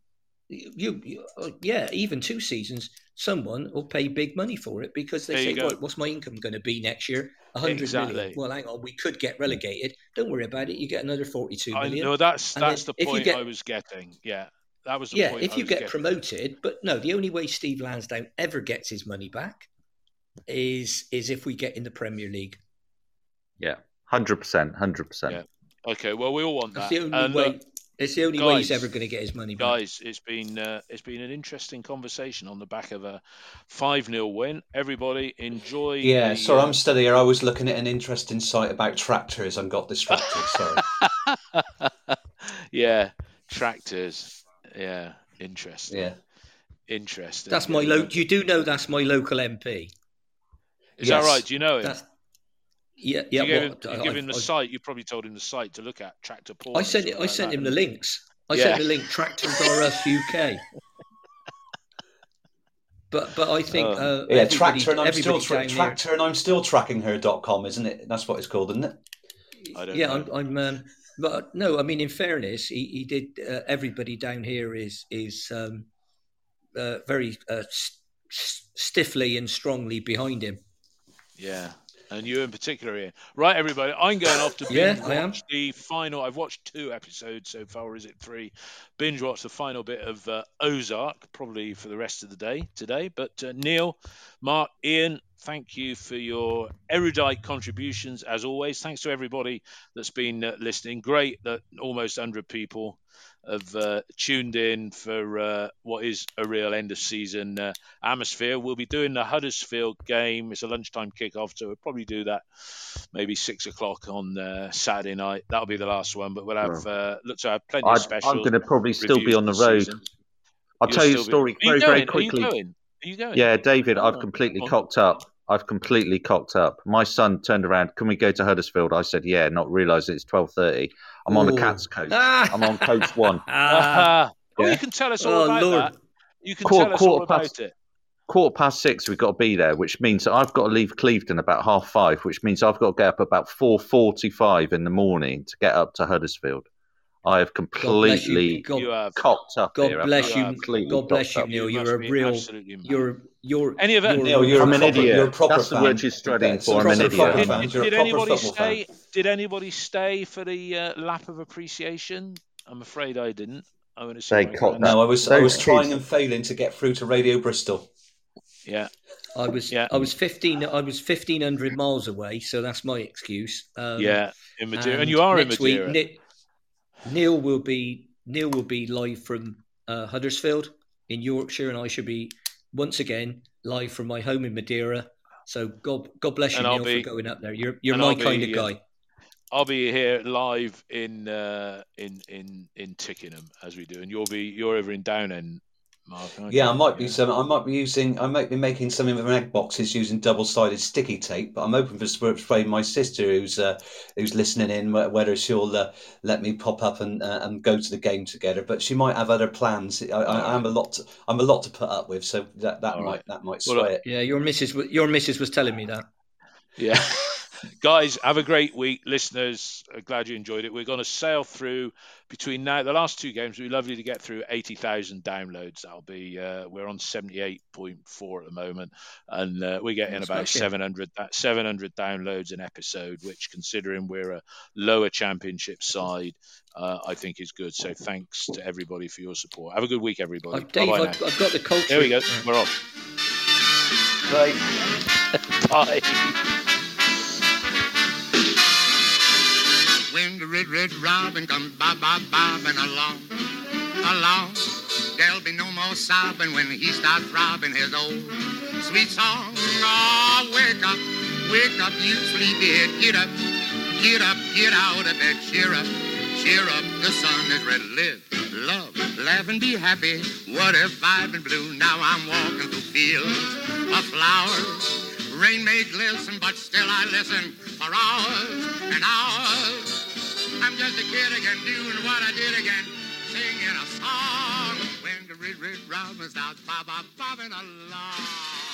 You, you uh, yeah, even two seasons. Someone will pay big money for it because they There say, go. "Right, what's my income going to be next year? A hundred million. Exactly. Well, hang on, we could get mm. relegated. Don't worry about it. You get another forty-two I million. know that's And that's the point get- I was getting. Yeah, that was the yeah, point. if I you was get getting. promoted, but no, the only way Steve Lansdown ever gets his money back is is if we get in the Premier League. Yeah, hundred percent, hundred percent. Yeah. Okay, well, we all want That's that. the only And uh, way. look, It's the only way he's ever going to get his money back. Guys, it's been uh, it's been an interesting conversation on the back of a five 0 win. Everybody enjoy. Yeah, the, sorry, uh, I'm steady here. I was looking at an interesting site about tractors and got distracted. Sorry. yeah, tractors. Yeah, interesting. Yeah. Interesting. That's my lo- You do know that's my local MP. Is Yes. that right? Do you know him? That's yeah, you yeah. gave, well, him, you I- give I- him the I- site. You probably told him the site to look at tractor porn. I sent it. I like sent that, him the links. I Yeah. sent the link Tractors R Us UK. But but I think Oh. uh, Yeah, tractor and I'm still tra- down here- tractor and I'm still tracking her.com, isn't it? That's what it's called, isn't it? I don't yeah, know. I'm. I'm um, but no, I mean, in fairness, he, he did. Uh, everybody down here is is um, uh, very uh, s- s- stiffly and strongly behind him. Yeah, and you in particular, Ian. Right, everybody, I'm going off to Yeah, binge watch the final. I've watched two episodes so far, or is it three? Binge watch the final bit of uh, Ozark, probably for the rest of the day today. But uh, Neil, Mark, Ian, thank you for your erudite contributions as always. Thanks to everybody that's been uh, listening. Great that almost 100 people have uh, tuned in for uh, what is a real end of season uh, atmosphere. We'll be doing the Huddersfield game. It's a lunchtime kickoff, so we'll probably do that maybe six o'clock on uh, Saturday night. That'll be the last one, but we'll have uh, look to have plenty of I, specials. I'm going to probably still be on the road. season. I'll You'll tell you a still be- story Are you very, very Are you quickly. going? Are you going? Yeah, David, I've Oh, completely on. cocked up. I've completely cocked up. My son turned around. Can we go to Huddersfield? I said, yeah. Not realising it's twelve thirty. I'm on the Cats coach. I'm on coach one. Ah, Ah. oh, Yeah. you can tell us all Oh, about Lord. that. You can Quarter- tell us all quarter about past- it. Quarter past six, we've got to be there, which means that I've got to leave Clevedon about half five, which means I've got to get up about four forty-five in the morning to get up to Huddersfield. I have God bless you. completely God, you have. cocked up God here. I've bless you. completely God bless you. Neil. You You're a real. You're you're. Any of it- you're- Neil, you're I'm a an proper, idiot. You're a proper That's the fan. word you're studying for. a I'm an idiot. Did, did, You're a did proper anybody stay? fan. Did anybody stay for the uh, lap of appreciation? I'm afraid I didn't. I want to see. They cocked No, I was I was kids- trying and failing to get through to Radio Bristol. Yeah, I was Yeah. I was fifteen. I was fifteen hundred miles away, so that's my excuse. Um, yeah, in Madeira, and, you are in next Madeira. Week, Ni- Neil will be Neil will be live from uh, Huddersfield in Yorkshire, and I should be once again live from my home in Madeira. So God God bless you, And Neil, be- for going up there. You're you're my I'll kind be, of uh, guy. I'll be here live in uh, in in in Tickenham as we do, and you'll be you're over in Downend, Mark. aren't Yeah. I might be some. I might be using. I might be making some of my egg boxes using double-sided sticky tape. But I'm open for sp- persuading my sister, who's uh, who's listening in, whether she'll uh, let me pop up and uh, and go to the game together. But she might have other plans. I, I, I'm a lot. To, I'm a lot to put up with, so that that All might right. that might Well, sway it. Yeah, your missus your missus was telling me that. Yeah. Guys, have a great week. Listeners, uh, glad you enjoyed it. We're going to sail through between now, the last two games. It'll be lovely to get through 80,000 downloads. That'll be, uh, we're on 78.4 at the moment. And uh, we're getting That's about smashing. 700, 700 downloads an episode, which, considering we're a lower championship side, uh, I think is good. So thanks to everybody for your support. Have a good week, everybody. Oh, Dave, Bye-bye I've, now. I've got the culture. There we go. We're off. Bye. Bye. When the red, red robin comes bob, bob, bobbing along, along, there'll be no more sobbing when he starts robbing his old sweet song. Oh, wake up, wake up, you sleepyhead, get up, get up, get out of bed, cheer up, cheer up, the sun is red, live, love, laugh and be happy. What if I've been blue? Now I'm walking through fields of flowers. Rain may glisten, but still I listen for hours and hours. I'm just a kid again, doing what I did again, singing a song. When the red, red robin starts bob, bob, bobbing along.